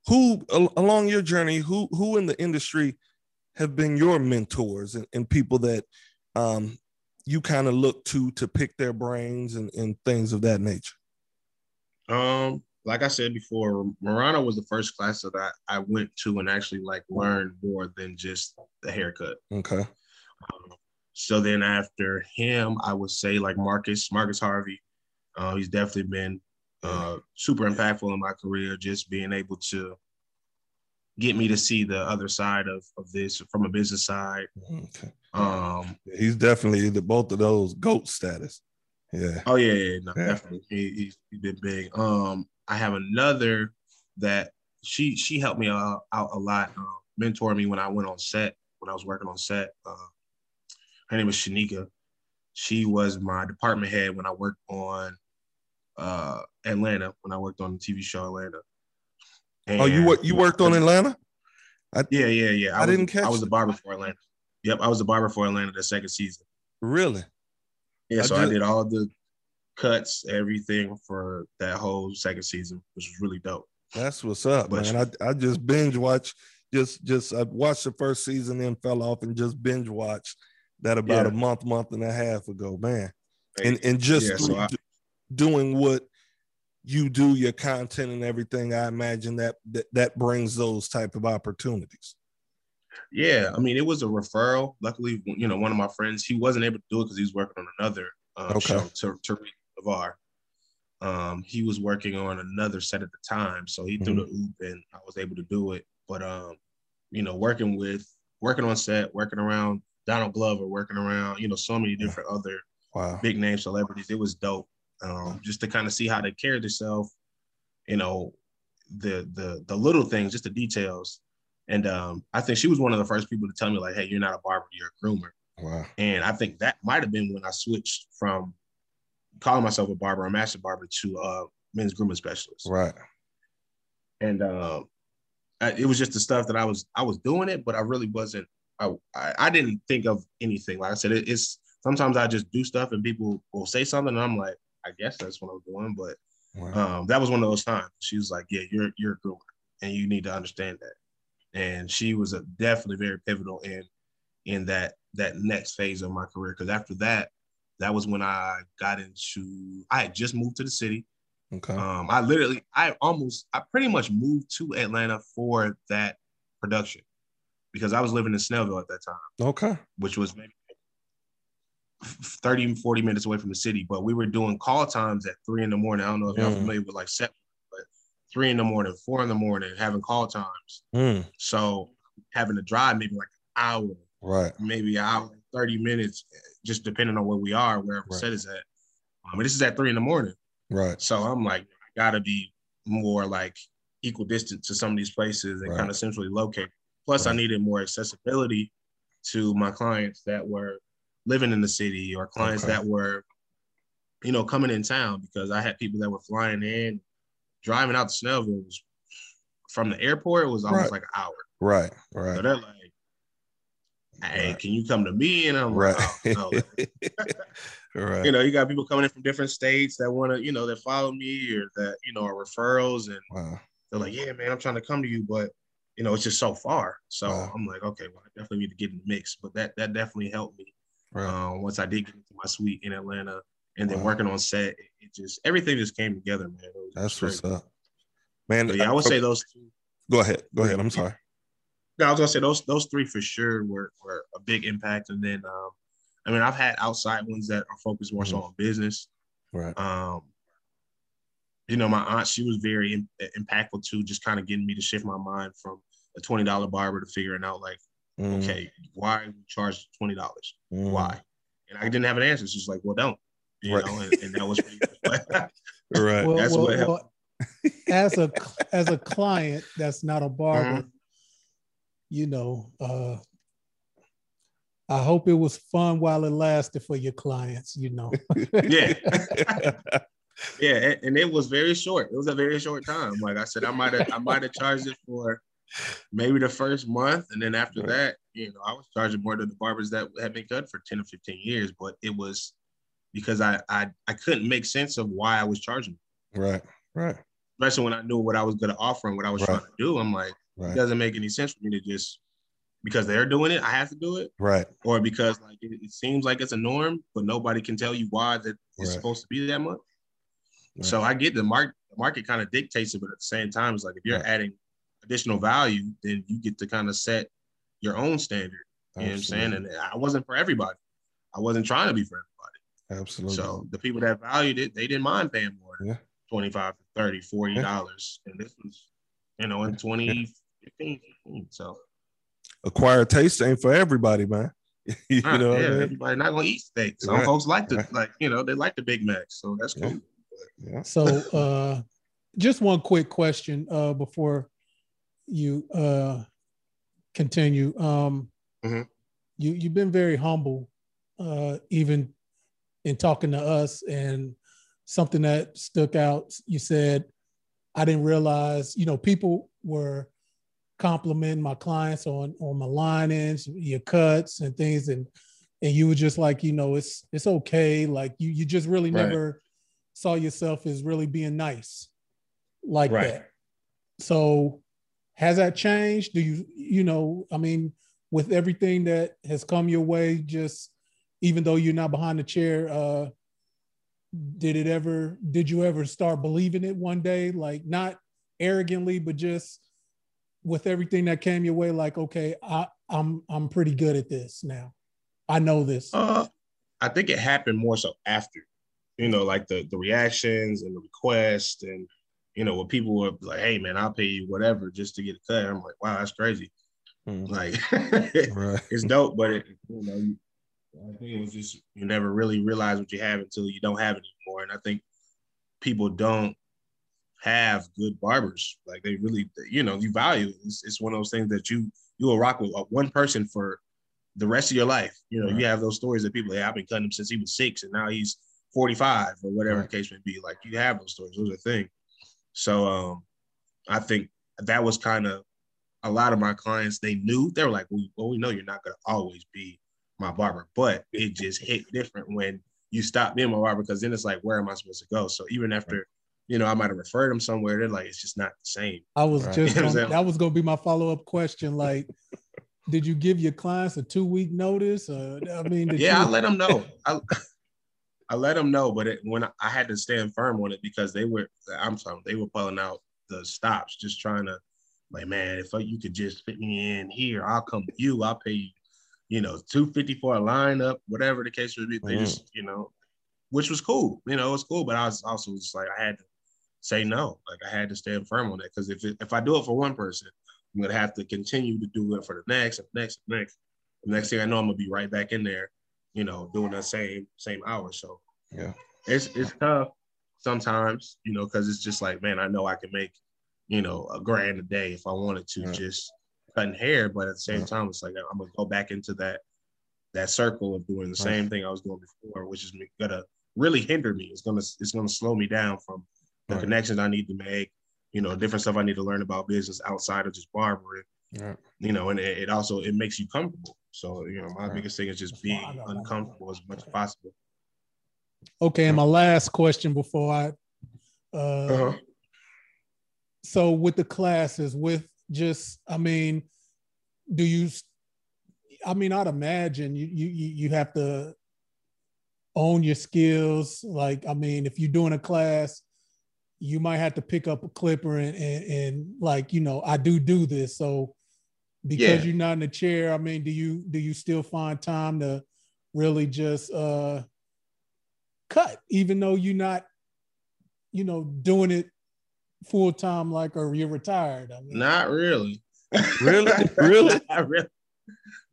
who al- along your journey, who who in the industry have been your mentors and, and people that um you kind of look to to pick their brains and, and things of that nature? Um, like I said before, Marana was the first class that I, I went to and actually like learned more than just the haircut. Okay. Um, so then after him, I would say like Marcus, Marcus Harvey. Uh, he's definitely been uh, super impactful in my career, just being able to get me to see the other side of, of this from a business side. Okay. Um, He's definitely the both of those goat status. Yeah. Oh yeah, yeah, no, Yeah. definitely. He, he's he been big. Um, I have another that she she helped me out, out a lot, um, mentored me when I went on set when I was working on set. Uh, her name was Shanika. She was my department head when I worked on uh, Atlanta when I worked on the TV show Atlanta. Oh, you And- you worked on Atlanta? Yeah, yeah, yeah. I was, didn't catch I was a barber for Atlanta. Yep, I was a barber for Atlanta the second season. Really? Yeah, I so I just- did all the cuts, everything for that whole second season, which was really dope. That's what's up, But- man. I, I just binge watched just just I watched the first season, then fell off and just binge watched that about Yeah. a month, month and a half ago, man. And and just Yeah, so I- doing what you do, your content and everything, I imagine that that, that brings those type of opportunities. Yeah, I mean, it was a referral. Luckily, you know, one of my friends, he wasn't able to do it because he was working on another um, Okay. show, Ter- Tariq Navar. Um, he was working on another set at the time, so he Mm-hmm. threw the oop, and I was able to do it. But um, you know, working with, working on set, working around Donald Glover, working around, you know, so many different other Wow. big name celebrities. It was dope. Um, just to kind of see how they carried themselves, you know, the the the little things, just the details. And um, I think she was one of the first people to tell me, like, hey, you're not a barber, you're a groomer. Wow. And I think that might have been when I switched from calling myself a barber, a master barber, to uh men's grooming specialist. Right. And um I, it was just the stuff that I was I was doing it, but I really wasn't. I I, I didn't think of anything. Like I said, it, it's sometimes I just do stuff and people will say something, and I'm like, I guess that's what I'm doing. But Wow. um, that was one of those times. She was like, "Yeah, you're you're a groomer, and you need to understand that." And she was a, definitely very pivotal in in that that next phase of my career. Because after that, that was when I got into. I had just moved to the city. Okay. Um, I literally, I almost, I pretty much moved to Atlanta for that production because I was living in Snellville at that time, Okay. which was maybe 30, 40 minutes away from the city. But we were doing call times at three in the morning. I don't know if y'all Mm. familiar with like seven, but three in the morning, four in the morning, having call times. Mm, So having to drive maybe like an hour, right. maybe an hour, 30 minutes, just depending on where we are, wherever Right. set is at. I mean, this is at three in the morning. Right. So I'm like, I gotta be more like equal distance to some of these places and Right. kind of centrally located. Plus, I needed more accessibility to my clients that were living in the city or clients Okay. that were, you know, coming in town because I had people that were flying in, driving out to Snellville was from the airport. It was almost Right. like an hour. Right. So Right. they're like, "Hey, Right. can you come to me?" And I'm Right. like, "Oh, no." [LAUGHS] right. you know, you got people coming in from different states that want to, you know, that follow me or that, you know, are referrals and Wow. they're like, yeah, man, I'm trying to come to you, but you know, it's just so far. So Wow. I'm like, okay, well, I definitely need to get in the mix. But that that definitely helped me Right. um, once I did get into my suite in Atlanta and then Wow. working on set. It, it just everything just came together, man. That's what's up. Man, But yeah, I would say those two. go ahead. Go ahead. I'm sorry. No, I was gonna say those those three for sure were were a big impact. And then um, I mean, I've had outside ones that are focused more so Mhm. on business. Right. Um, you know, my aunt, she was very im- impactful too, just kind of getting me to shift my mind from a twenty dollar barber to figuring out like, Mm, okay, why we charge twenty dollars? mm, Why? And I didn't have an answer. She's like, well, don't. You Right. know, and, and that was pretty [LAUGHS] Right. Well, That's well, what helped. well, as a as a client that's not a barber, Mm-hmm. you know, uh, I hope it was fun while it lasted for your clients. You know, yeah. [LAUGHS] [LAUGHS] yeah, and, and it was very short. It was a very short time. Like I said, I might have I might have charged it for maybe the first month, and then after that, you know, I was charging more than the barbers that had been cut for ten or fifteen years. But it was because I I I couldn't make sense of why I was charging, right. Right. especially when I knew what I was going to offer and what I was Right. trying to do. I'm like, it doesn't make any sense for me to just because they're doing it, I have to do it, Right. or because like it, it seems like it's a norm, but nobody can tell you why that it's Right. supposed to be that much. Right. So I get the market. The market kind of dictates it, but at the same time, it's like if you're Right. adding additional value, then you get to kind of set your own standard. You know what I'm saying? And I wasn't for everybody. I wasn't trying to be for everybody. Absolutely. So the people that valued it, they didn't mind paying more than Yeah. 25 30 40 dollars. And this was, you know, in 2015. 16. So Acquired taste ain't for everybody, man. [LAUGHS] you know, what I mean? everybody not gonna eat steak. Some Right. folks like to Right. like, you know, they like the Big Mac, so that's Yeah. cool. Yeah. So uh just one quick question uh before you uh continue. Um Mhm. you you've been very humble uh even in talking to us and something that stuck out you said I didn't realize, you know, people were complimenting my clients on on my line-ins, your cuts and things and and you were just like, you know, it's it's okay. Like you you just really Right. never saw yourself as really being nice like Right. that. So has that changed? Do you you know, I mean, with everything that has come your way, just even though you're not behind the chair, uh did it ever did you ever start believing it one day? Like not arrogantly, but just with everything that came your way, like, okay, I, I'm I'm pretty good at this now. I know this. Uh, I think it happened more so after, you know, like the the reactions and the requests and you know, what people were like, "Hey, man, I'll pay you whatever just to get a cut," I'm like, "Wow, that's crazy." Mm. Like, Right. [LAUGHS] it's dope, but it, you know, you, I think it was just you never really realize what you have until you don't have it anymore. And I think people don't have good barbers. Like they really, you know, you value it. It's, it's one of those things that you you will rock with uh, one person for the rest of your life. You know, Right. you have those stories that people, hey, I've been cutting him since he was six, and now he's 45 or whatever Right. the case may be. Like you have those stories. Those are a thing. So um, I think that was kind of a lot of my clients. They knew they were like, well, well, we know you're not gonna always be my barber, but it just hit different when you stop being my barber because then it's like, where am I supposed to go? So even after, you know, I might have referred them somewhere, they're like, it's just not the same. I was Right. just [LAUGHS] You know gonna, that was gonna be my follow up question. Like, did you give your clients a two week notice? Or, I mean, did yeah, you, I let them know. I, I let them know, but it, when I, I had to stand firm on it because they were, I'm sorry, they were pulling out the stops, just trying to, like, man, if you could just fit me in here, I'll come with you. I'll pay you, you know, two fifty for a lineup, whatever the case would be. They Mhm. just, you know, which was cool. You know, it was cool, but I was also just like, I had to say no. Like, I had to stand firm on that because if it, if I do it for one person, I'm gonna have to continue to do it for the next and next and next. The next thing I know, I'm gonna be right back in there, you know, doing the same same hours. So Yeah. it's it's tough sometimes, you know, because it's just like, man, I know I can make, you know, a grand a day if I wanted to, Right. just cutting hair. But at the same Right. time, it's like I'm gonna go back into that that circle of doing the Right. same thing I was doing before, which is gonna really hinder me. It's gonna it's gonna slow me down from the Right. connections I need to make, you know, different stuff I need to learn about business outside of just barbering Right. you know, and it, it also it makes you comfortable. So you know, my Right. biggest thing is just being uncomfortable as much as possible. okay? And my last question before I, uh, Uh-huh. so with the classes, with just, I mean, do you? I mean, I'd imagine you you you you have to own your skills. Like, I mean, if you're doing a class, you might have to pick up a clipper and and, and like you know, I do do this. So because Yeah. you're not in the chair, I mean, do you do you still find time to really just uh cut, even though you're not, you know, doing it full time like or you're retired? I mean, Not really. Really? [LAUGHS] Really? Not really.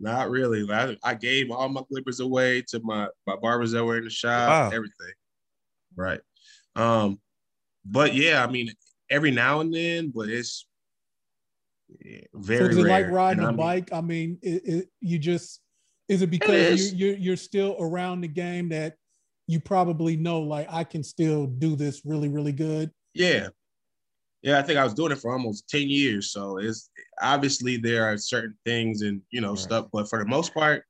Not really. I, I gave all my clippers away to my my barbers that were in the shop. Wow. Everything. Right. Um. But yeah, I mean, every now and then, but it's yeah, So is it like riding And a I mean- bike? I mean, it, it, you just is it because you, you're you're still around the game that you probably know like I can still do this really really good. Yeah. Yeah, I think I was doing it for almost 10 years. So it's obviously there are certain things and you know Right. stuff, but for the most part,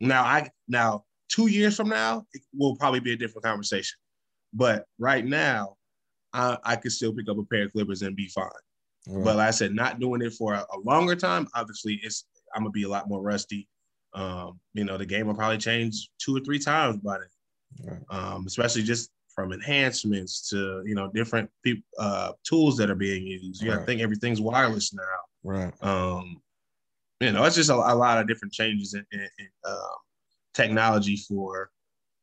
now I now two years from now, it will probably be a different conversation. But right now, I, I could still pick up a pair of clippers and be fine. Right. But like I said, not doing it for a, a longer time, obviously it's I'm gonna be a lot more rusty. Um, you know, the game will probably change two or three times by then Right. um, especially just from enhancements to you know different peop- uh, tools that are being used. Yeah, I think everything's wireless now. Right. Um, you know, it's just a, a lot of different changes in, in, in um, technology for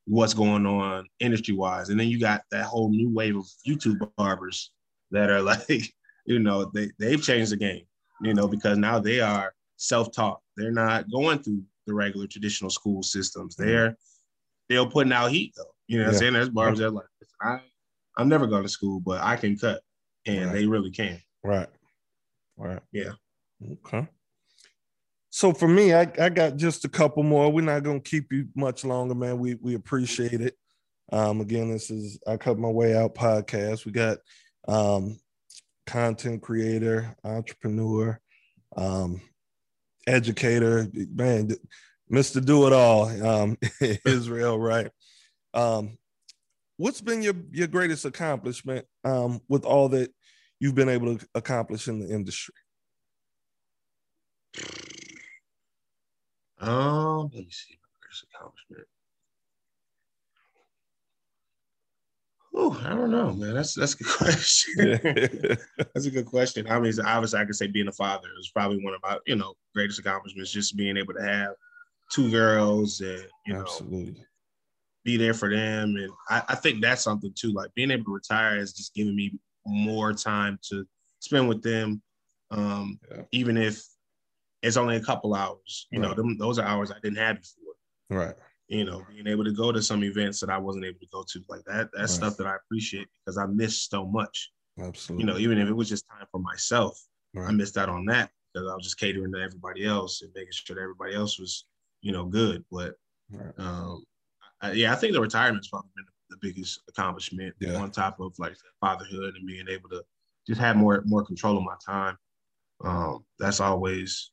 what's going on industry wise, and then you got that whole new wave of YouTube barbers that are [LAUGHS] like, you know, they they've changed the game. You know, because now they are self-taught. They're not going through the regular traditional school systems. They're they're putting out heat though. You know what Yeah. I'm saying? There's barbers that like, I, I'm never going to school, but I can cut. And Right. they really can. Right. Right. Yeah. Okay. So for me, I, I got just a couple more. We're not gonna keep you much longer, man. We we appreciate it. Um, again, this is I cut my way out podcast. We got um content creator, entrepreneur, um, educator, man, Mr. Do It All, um, [LAUGHS] Israel, right? Um, what's been your your greatest accomplishment um with all that you've been able to accomplish in the industry? Um, let me see my first accomplishment. Oh, I don't know, man. That's that's a good [LAUGHS] question. that's a good question. I mean, obviously, I could say being a father is probably one of my, you know, greatest accomplishments. Just being able to have two girls and you know Absolutely. be there for them, and I, I think that's something too. Like being able to retire has just given me more time to spend with them, um, Yeah. even if it's only a couple hours. You know, them, those are hours I didn't have before Right. You know, being able to go to some events that I wasn't able to go to, like that, that's Right. stuff that I appreciate because I missed so much. Absolutely. You know, even if it was just time for myself, I missed out on that because I was just catering to everybody else and making sure that everybody else was, you know, good. But Right. um, I, yeah, I think the retirement's probably been the biggest accomplishment Yeah. on top of like fatherhood and being able to just have more more control of my time. Um, that's always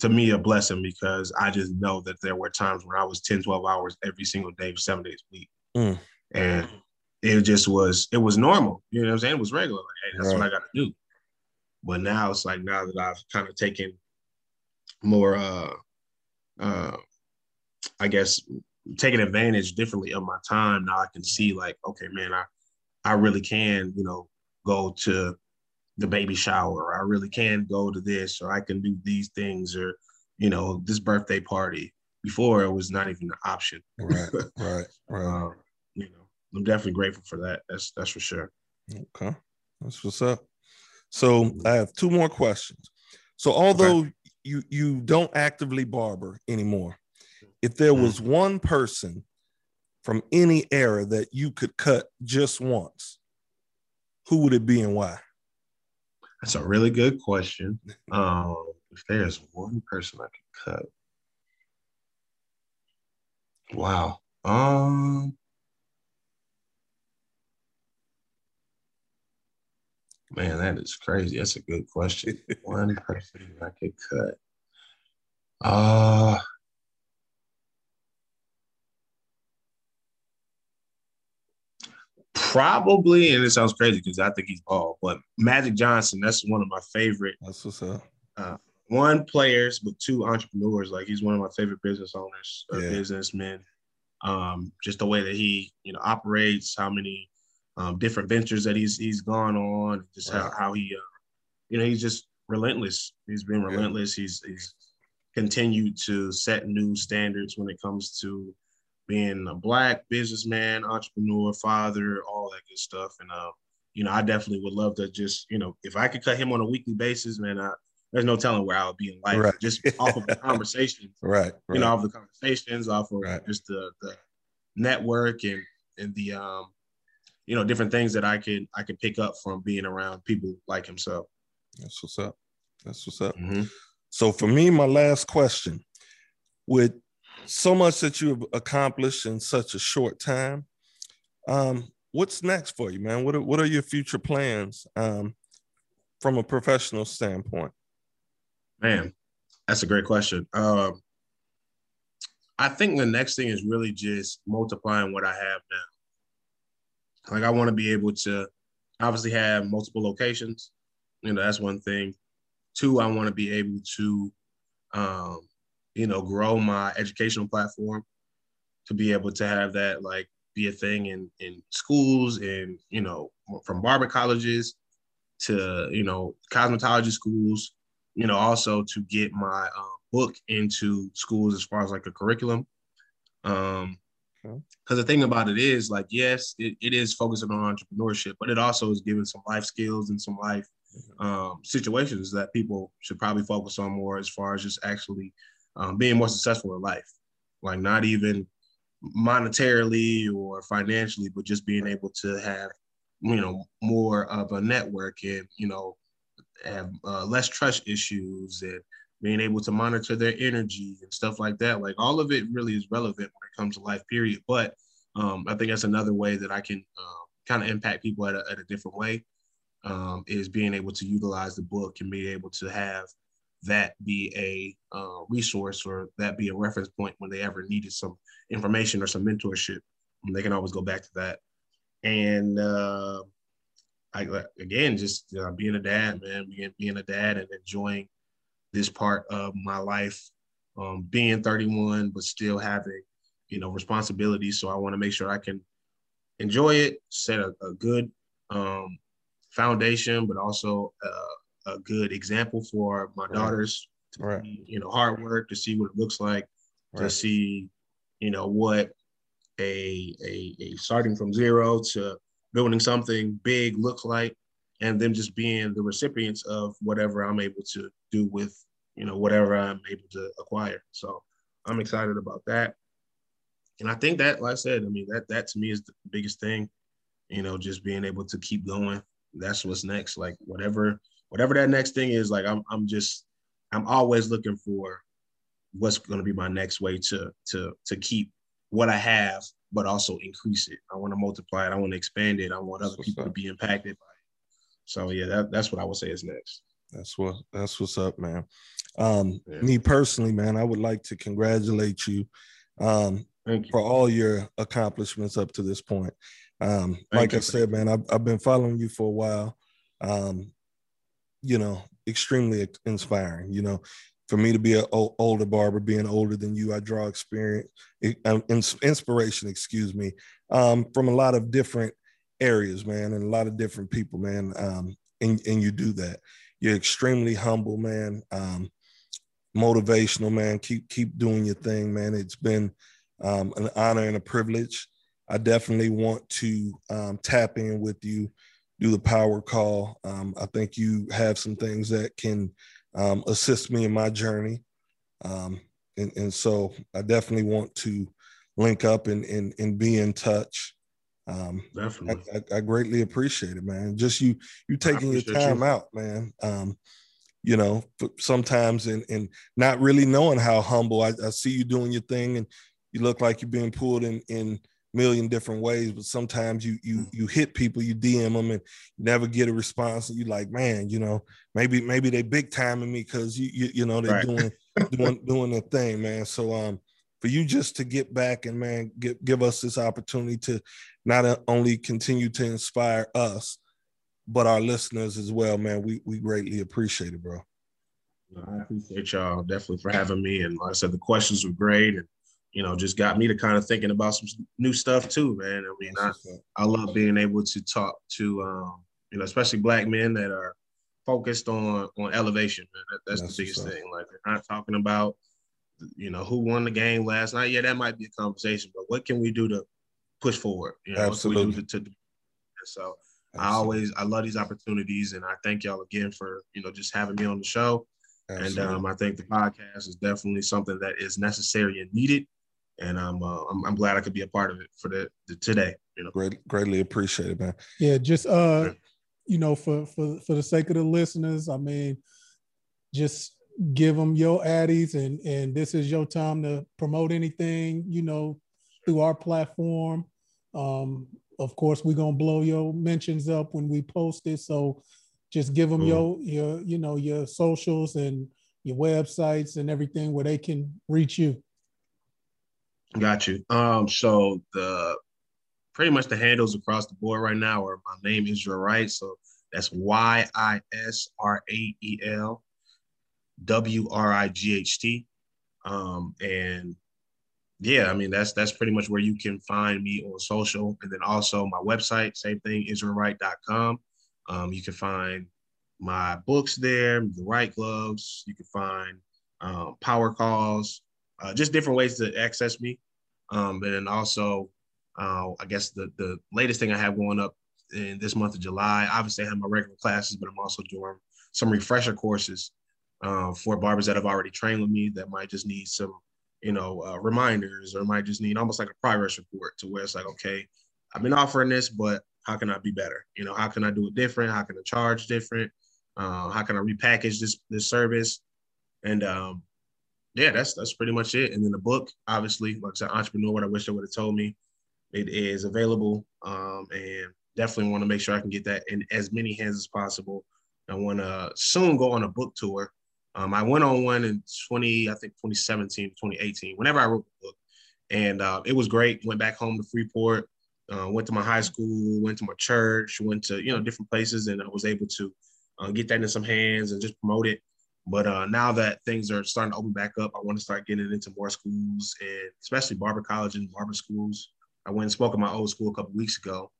to me a blessing because I just know that there were times when I was 10, 12 hours every single day for seven days a week. Mm. And it just was, it was normal. You know what I'm saying? It was regular. Like, hey, that's what I got to do. But now it's like, now that I've kind of taken more, uh, uh, I guess, taking advantage differently of my time, now I can see like, okay, man, I, I really can, you know, go to the baby shower. I really can go to this, or I can do these things, or you know, this birthday party. Before it was not even an option. Right. [LAUGHS] Right. Right. Um, you know, I'm definitely grateful for that. That's that's for sure. Okay. That's what's up. So I have two more questions. So although you you don't actively barber anymore, if there was one person from any era that you could cut just once, who would it be and why? That's a really good question. Um, if there's one person I could cut, wow. Um, man, that is crazy. That's a good question. [LAUGHS] one person I could cut. Uh probably, and it sounds crazy because I think he's bald, but Magic Johnson, that's one of my favorite That's what's up. one players, but two entrepreneurs. Like he's one of my favorite business owners, or Yeah. businessmen. Um, just the way that he, you know, operates, how many um, different ventures that he's he's gone on, just how how he, uh, you know, he's just relentless. He's been Yeah. relentless. He's he's continued to set new standards when it comes to being a black businessman, entrepreneur, father, all that good stuff. And uh, you know, I definitely would love to just, you know, if I could cut him on a weekly basis, man, I, there's no telling where I would be in life. Right. Just off of the [LAUGHS] conversations, Right. right. you know, off the conversations, off of Right. just the the network and and the um, you know, different things that I could I could pick up from being around people like himself. That's what's up. That's what's up. Mhm. So for me, my last question: With so much that you have accomplished in such a short time, um, what's next for you, man? What are, what are your future plans um, from a professional standpoint? Man, that's a great question. Um, I think the next thing is really just multiplying what I have now. Like I want to be able to obviously have multiple locations. You know, that's one thing. Two, I want to be able to, um, you know, grow my educational platform to be able to have that like be a thing in in schools and you know from barber colleges to you know cosmetology schools you know, also to get my um, book into schools as far as like a curriculum. Um, Okay. because the thing about it is like, yes, it, it is focusing on entrepreneurship, but it also is giving some life skills and some life um, situations that people should probably focus on more as far as just actually um, being more successful in life, like not even monetarily or financially, but just being able to have, you know, more of a network and, you know, have uh, less trust issues and being able to monitor their energy and stuff like that. Like all of it really is relevant when it comes to life, period. But um, I think that's another way that I can uh, kind of impact people at a, at a different way um, is being able to utilize the book and be able to have that be a uh, resource or that be a reference point when they ever needed some information or some mentorship. They can always go back to that. And uh, I, again, just uh, being a dad, man, being, being a dad and enjoying this part of my life, um, being 31, but still having, you know, responsibilities. So I want to make sure I can enjoy it, set a, a good um, foundation, but also uh, a good example for my daughters. To right. See, you know, hard work to see what it looks like, Right. to see, you know, what a, a a starting from zero to building something big looks like, and them just being the recipients of whatever I'm able to do with, you know, whatever I'm able to acquire. So I'm excited about that. And I think that, like I said, I mean, that that to me is the biggest thing, you know, just being able to keep going. That's what's next. Like whatever, whatever that next thing is, like I'm I'm just I'm always looking for what's gonna be my next way to to to keep what I have, but also increase it. I want to multiply it, I want to expand it, I want other people to be impacted by it. So yeah, that, that's what I would say is next. That's what that's what's up, man. Um, Yeah. me personally, man, I would like to congratulate you um you. for all your accomplishments up to this point. Um, Thank like I said, man, I've, I've been following you for a while. Um, you know, extremely inspiring. You know, for me to be an older barber, being older than you, I draw experience, um, inspiration, excuse me, um, from a lot of different areas, man, and a lot of different people, man. Um, and, and you do that. You're extremely humble, man. Um, motivational, man. Keep keep doing your thing, man. It's been um, an honor and a privilege. I definitely want to um, tap in with you, do the power call. Um, I think you have some things that can um, assist me in my journey. Um, and, and so I definitely want to link up and, and, and be in touch. Um, I, Definitely. I, I greatly appreciate it, man. Just you you taking your appreciate you. time out, man. Um, you know, sometimes and and not really knowing how humble. I, I see you doing your thing, and you look like you're being pulled in in million different ways. But sometimes you you you hit people, you DM them, and you never get a response. And you like, man, you know, maybe maybe they big timing me because you, you you know they're Right. doing [LAUGHS] doing doing their thing, man. So um, for you just to get back and man, give give us this opportunity to not only continue to inspire us, but our listeners as well, man. We we greatly appreciate it, bro. I appreciate y'all definitely for having me. And like I said, the questions were great and, you know, just got me to kind of thinking about some new stuff too, man. I mean, I, That's what's up. I love being able to talk to, um, you know, especially black men that are focused on on elevation, man. That, that's, That's the biggest thing. Like they're not talking about, you know, who won the game last night. Yeah, that might be a conversation, but what can we do to push forward? You know, what can we Absolutely. to, to so I always I love these opportunities and I thank y'all again for, you know, just having me on the show. And Absolutely. um, I think the podcast is definitely something that is necessary and needed. And I'm, uh, I'm I'm glad I could be a part of it for the, the today. You know, Great, greatly appreciated, man. Yeah, just uh, Sure. you know, for for for the sake of the listeners, I mean, just give them your addies, and and this is your time to promote anything, you know, through our platform. Um, of course, we're gonna blow your mentions up when we post it, so just give them your your you know your socials and your websites and everything where they can reach you. Got you. Um, so the pretty much the handles across the board right now are my name is your right. So that's Y I S R A E L W R I G H T. Um, and yeah, I mean that's that's pretty much where you can find me on social, and then also my website, same thing, israelwright.com. Um, you can find my books there, the right gloves. You can find um, power calls, uh, just different ways to access me. Um, and also, uh, I guess the the latest thing I have going up in this month of July. Obviously, I have my regular classes, but I'm also doing some refresher courses uh, for barbers that have already trained with me that might just need some, you know, uh, reminders or might just need almost like a progress report to where it's like, okay, I've been offering this, but how can I be better? You know, how can I do it different? How can I charge different? Uh, how can I repackage this this service? And um, yeah, that's that's pretty much it. And then the book, obviously, like I said, entrepreneur. What I wish they would have told me, it is available, um, and definitely want to make sure I can get that in as many hands as possible. I want to soon go on a book tour. Um, I went on one in 20, I think 2017, 2018, whenever I wrote the book. And uh, it was great. Went back home to Freeport, uh, went to my high school, went to my church, went to, you know, different places. And I was able to uh, get that in some hands and just promote it. But uh, now that things are starting to open back up, I want to start getting into more schools and especially barber college and barber schools. I went and spoke at my old school a couple weeks ago,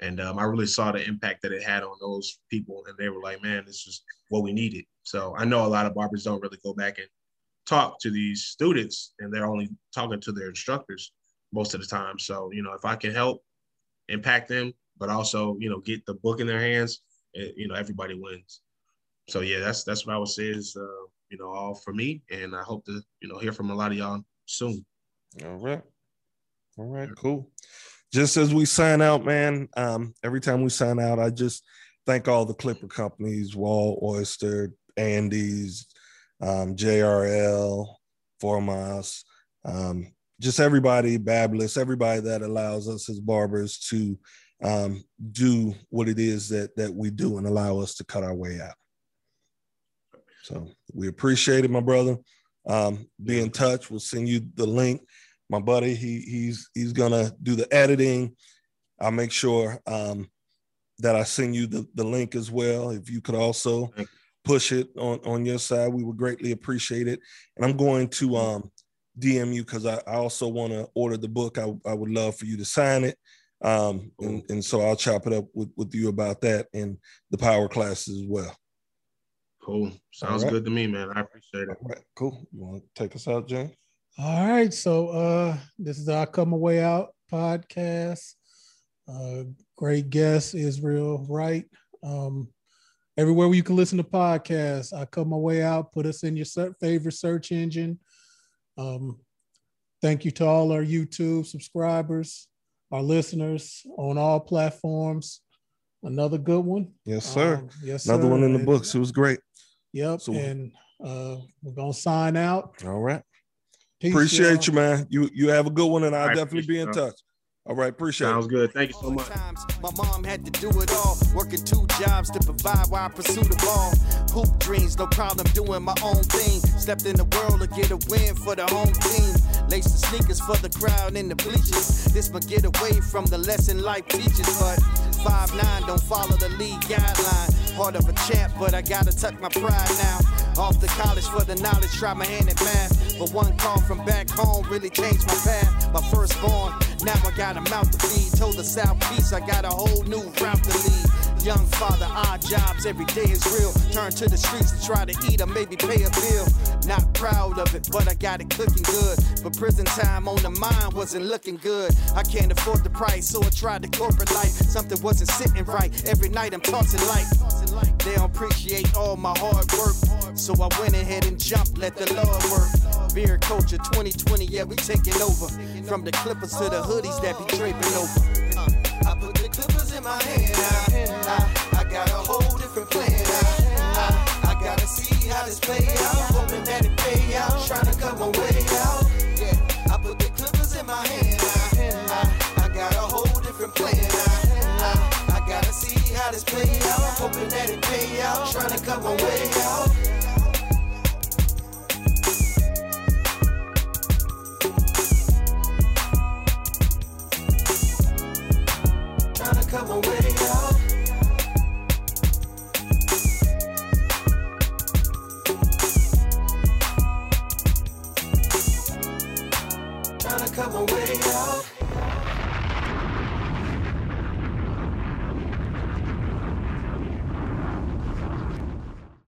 and um, I really saw the impact that it had on those people. And they were like, "Man, this is what we needed." So I know a lot of barbers don't really go back and talk to these students, and they're only talking to their instructors most of the time. So you know, if I can help impact them, but also you know get the book in their hands, it, you know, everybody wins so yeah, that's that's what I would say is uh, you know all for me, and I hope to you know hear from a lot of y'all soon. All right, all right, cool. Just as we sign out, man. Um, every time we sign out, I just thank all the Clipper companies: Wahl, Oster, Andis, um, JRL, Formas, um, just everybody, Babyliss, everybody that allows us as barbers to um, do what it is that that we do and allow us to cut our way out. So we appreciate it, my brother. Um, be in touch. We'll send you the link. My buddy, he he's he's gonna do the editing. I'll make sure um, that I send you the, the link as well. If you could also push it on, on your side, we would greatly appreciate it. And I'm going to um, DM you because I, I, also want to order the book. I, I would love for you to sign it. Um, and, and so I'll chop it up with, with you about that and the power classes as well. Cool. Sounds right. good to me, man. I appreciate it. All right, cool. You want to take us out, James? All right. So uh this is our Cut My Way Out podcast. Uh great guest, Israel Wright. Um everywhere where you can listen to podcasts, I Cut My Way Out, put us in your favorite search engine. Um thank you to all our YouTube subscribers, our listeners on all platforms. Another good one. Yes, sir. Um, yes, Another sir. one in the books. It was great. Yep. So, and uh, we're gonna sign out. All right. Peace, appreciate y'all. you, man. You you have a good one, and I'll definitely be in touch. All right, appreciate it. Sounds it. good. Thank you so much. My mom had to do it all, working two jobs to provide while I pursue the ball. Hoop dreams, no problem doing my own thing. Stepped in the world to get a win for the home team. Lace the sneakers for the crowd in the bleachers. This might get away from the lesson life teaches, but five nine don't follow the league guideline. Heart of a champ, but I gotta tuck my pride now. Off to college for the knowledge, try my hand at math. But one call from back home really changed my path. My firstborn, now I got a mouth to feed. Told the South Southeast I got a whole new route to lead. Young father, odd jobs, every day is real. Turn to the streets to try to eat or maybe pay a bill. Not proud of it, but I got it cooking good. But prison time on the mind wasn't looking good. I can't afford the price, so I tried the corporate life. Something wasn't sitting right. Every night I'm tossing light. They don't appreciate all my hard work. So I went ahead and jumped, let the Lord work. Beer culture 2020, yeah, we taking over. From the clippers to the hoodies that be draping over. I put the clippers in my hand. I, I got a whole different plan. I, I, I gotta see how this play out. Hoping that it pay out. Trying to cut my way out. Yeah, I put the clippers in my hand. I, I, I got a whole different plan. I, I, I gotta see how this play out. Hoping that it pay out. Trying to cut my way out. Come away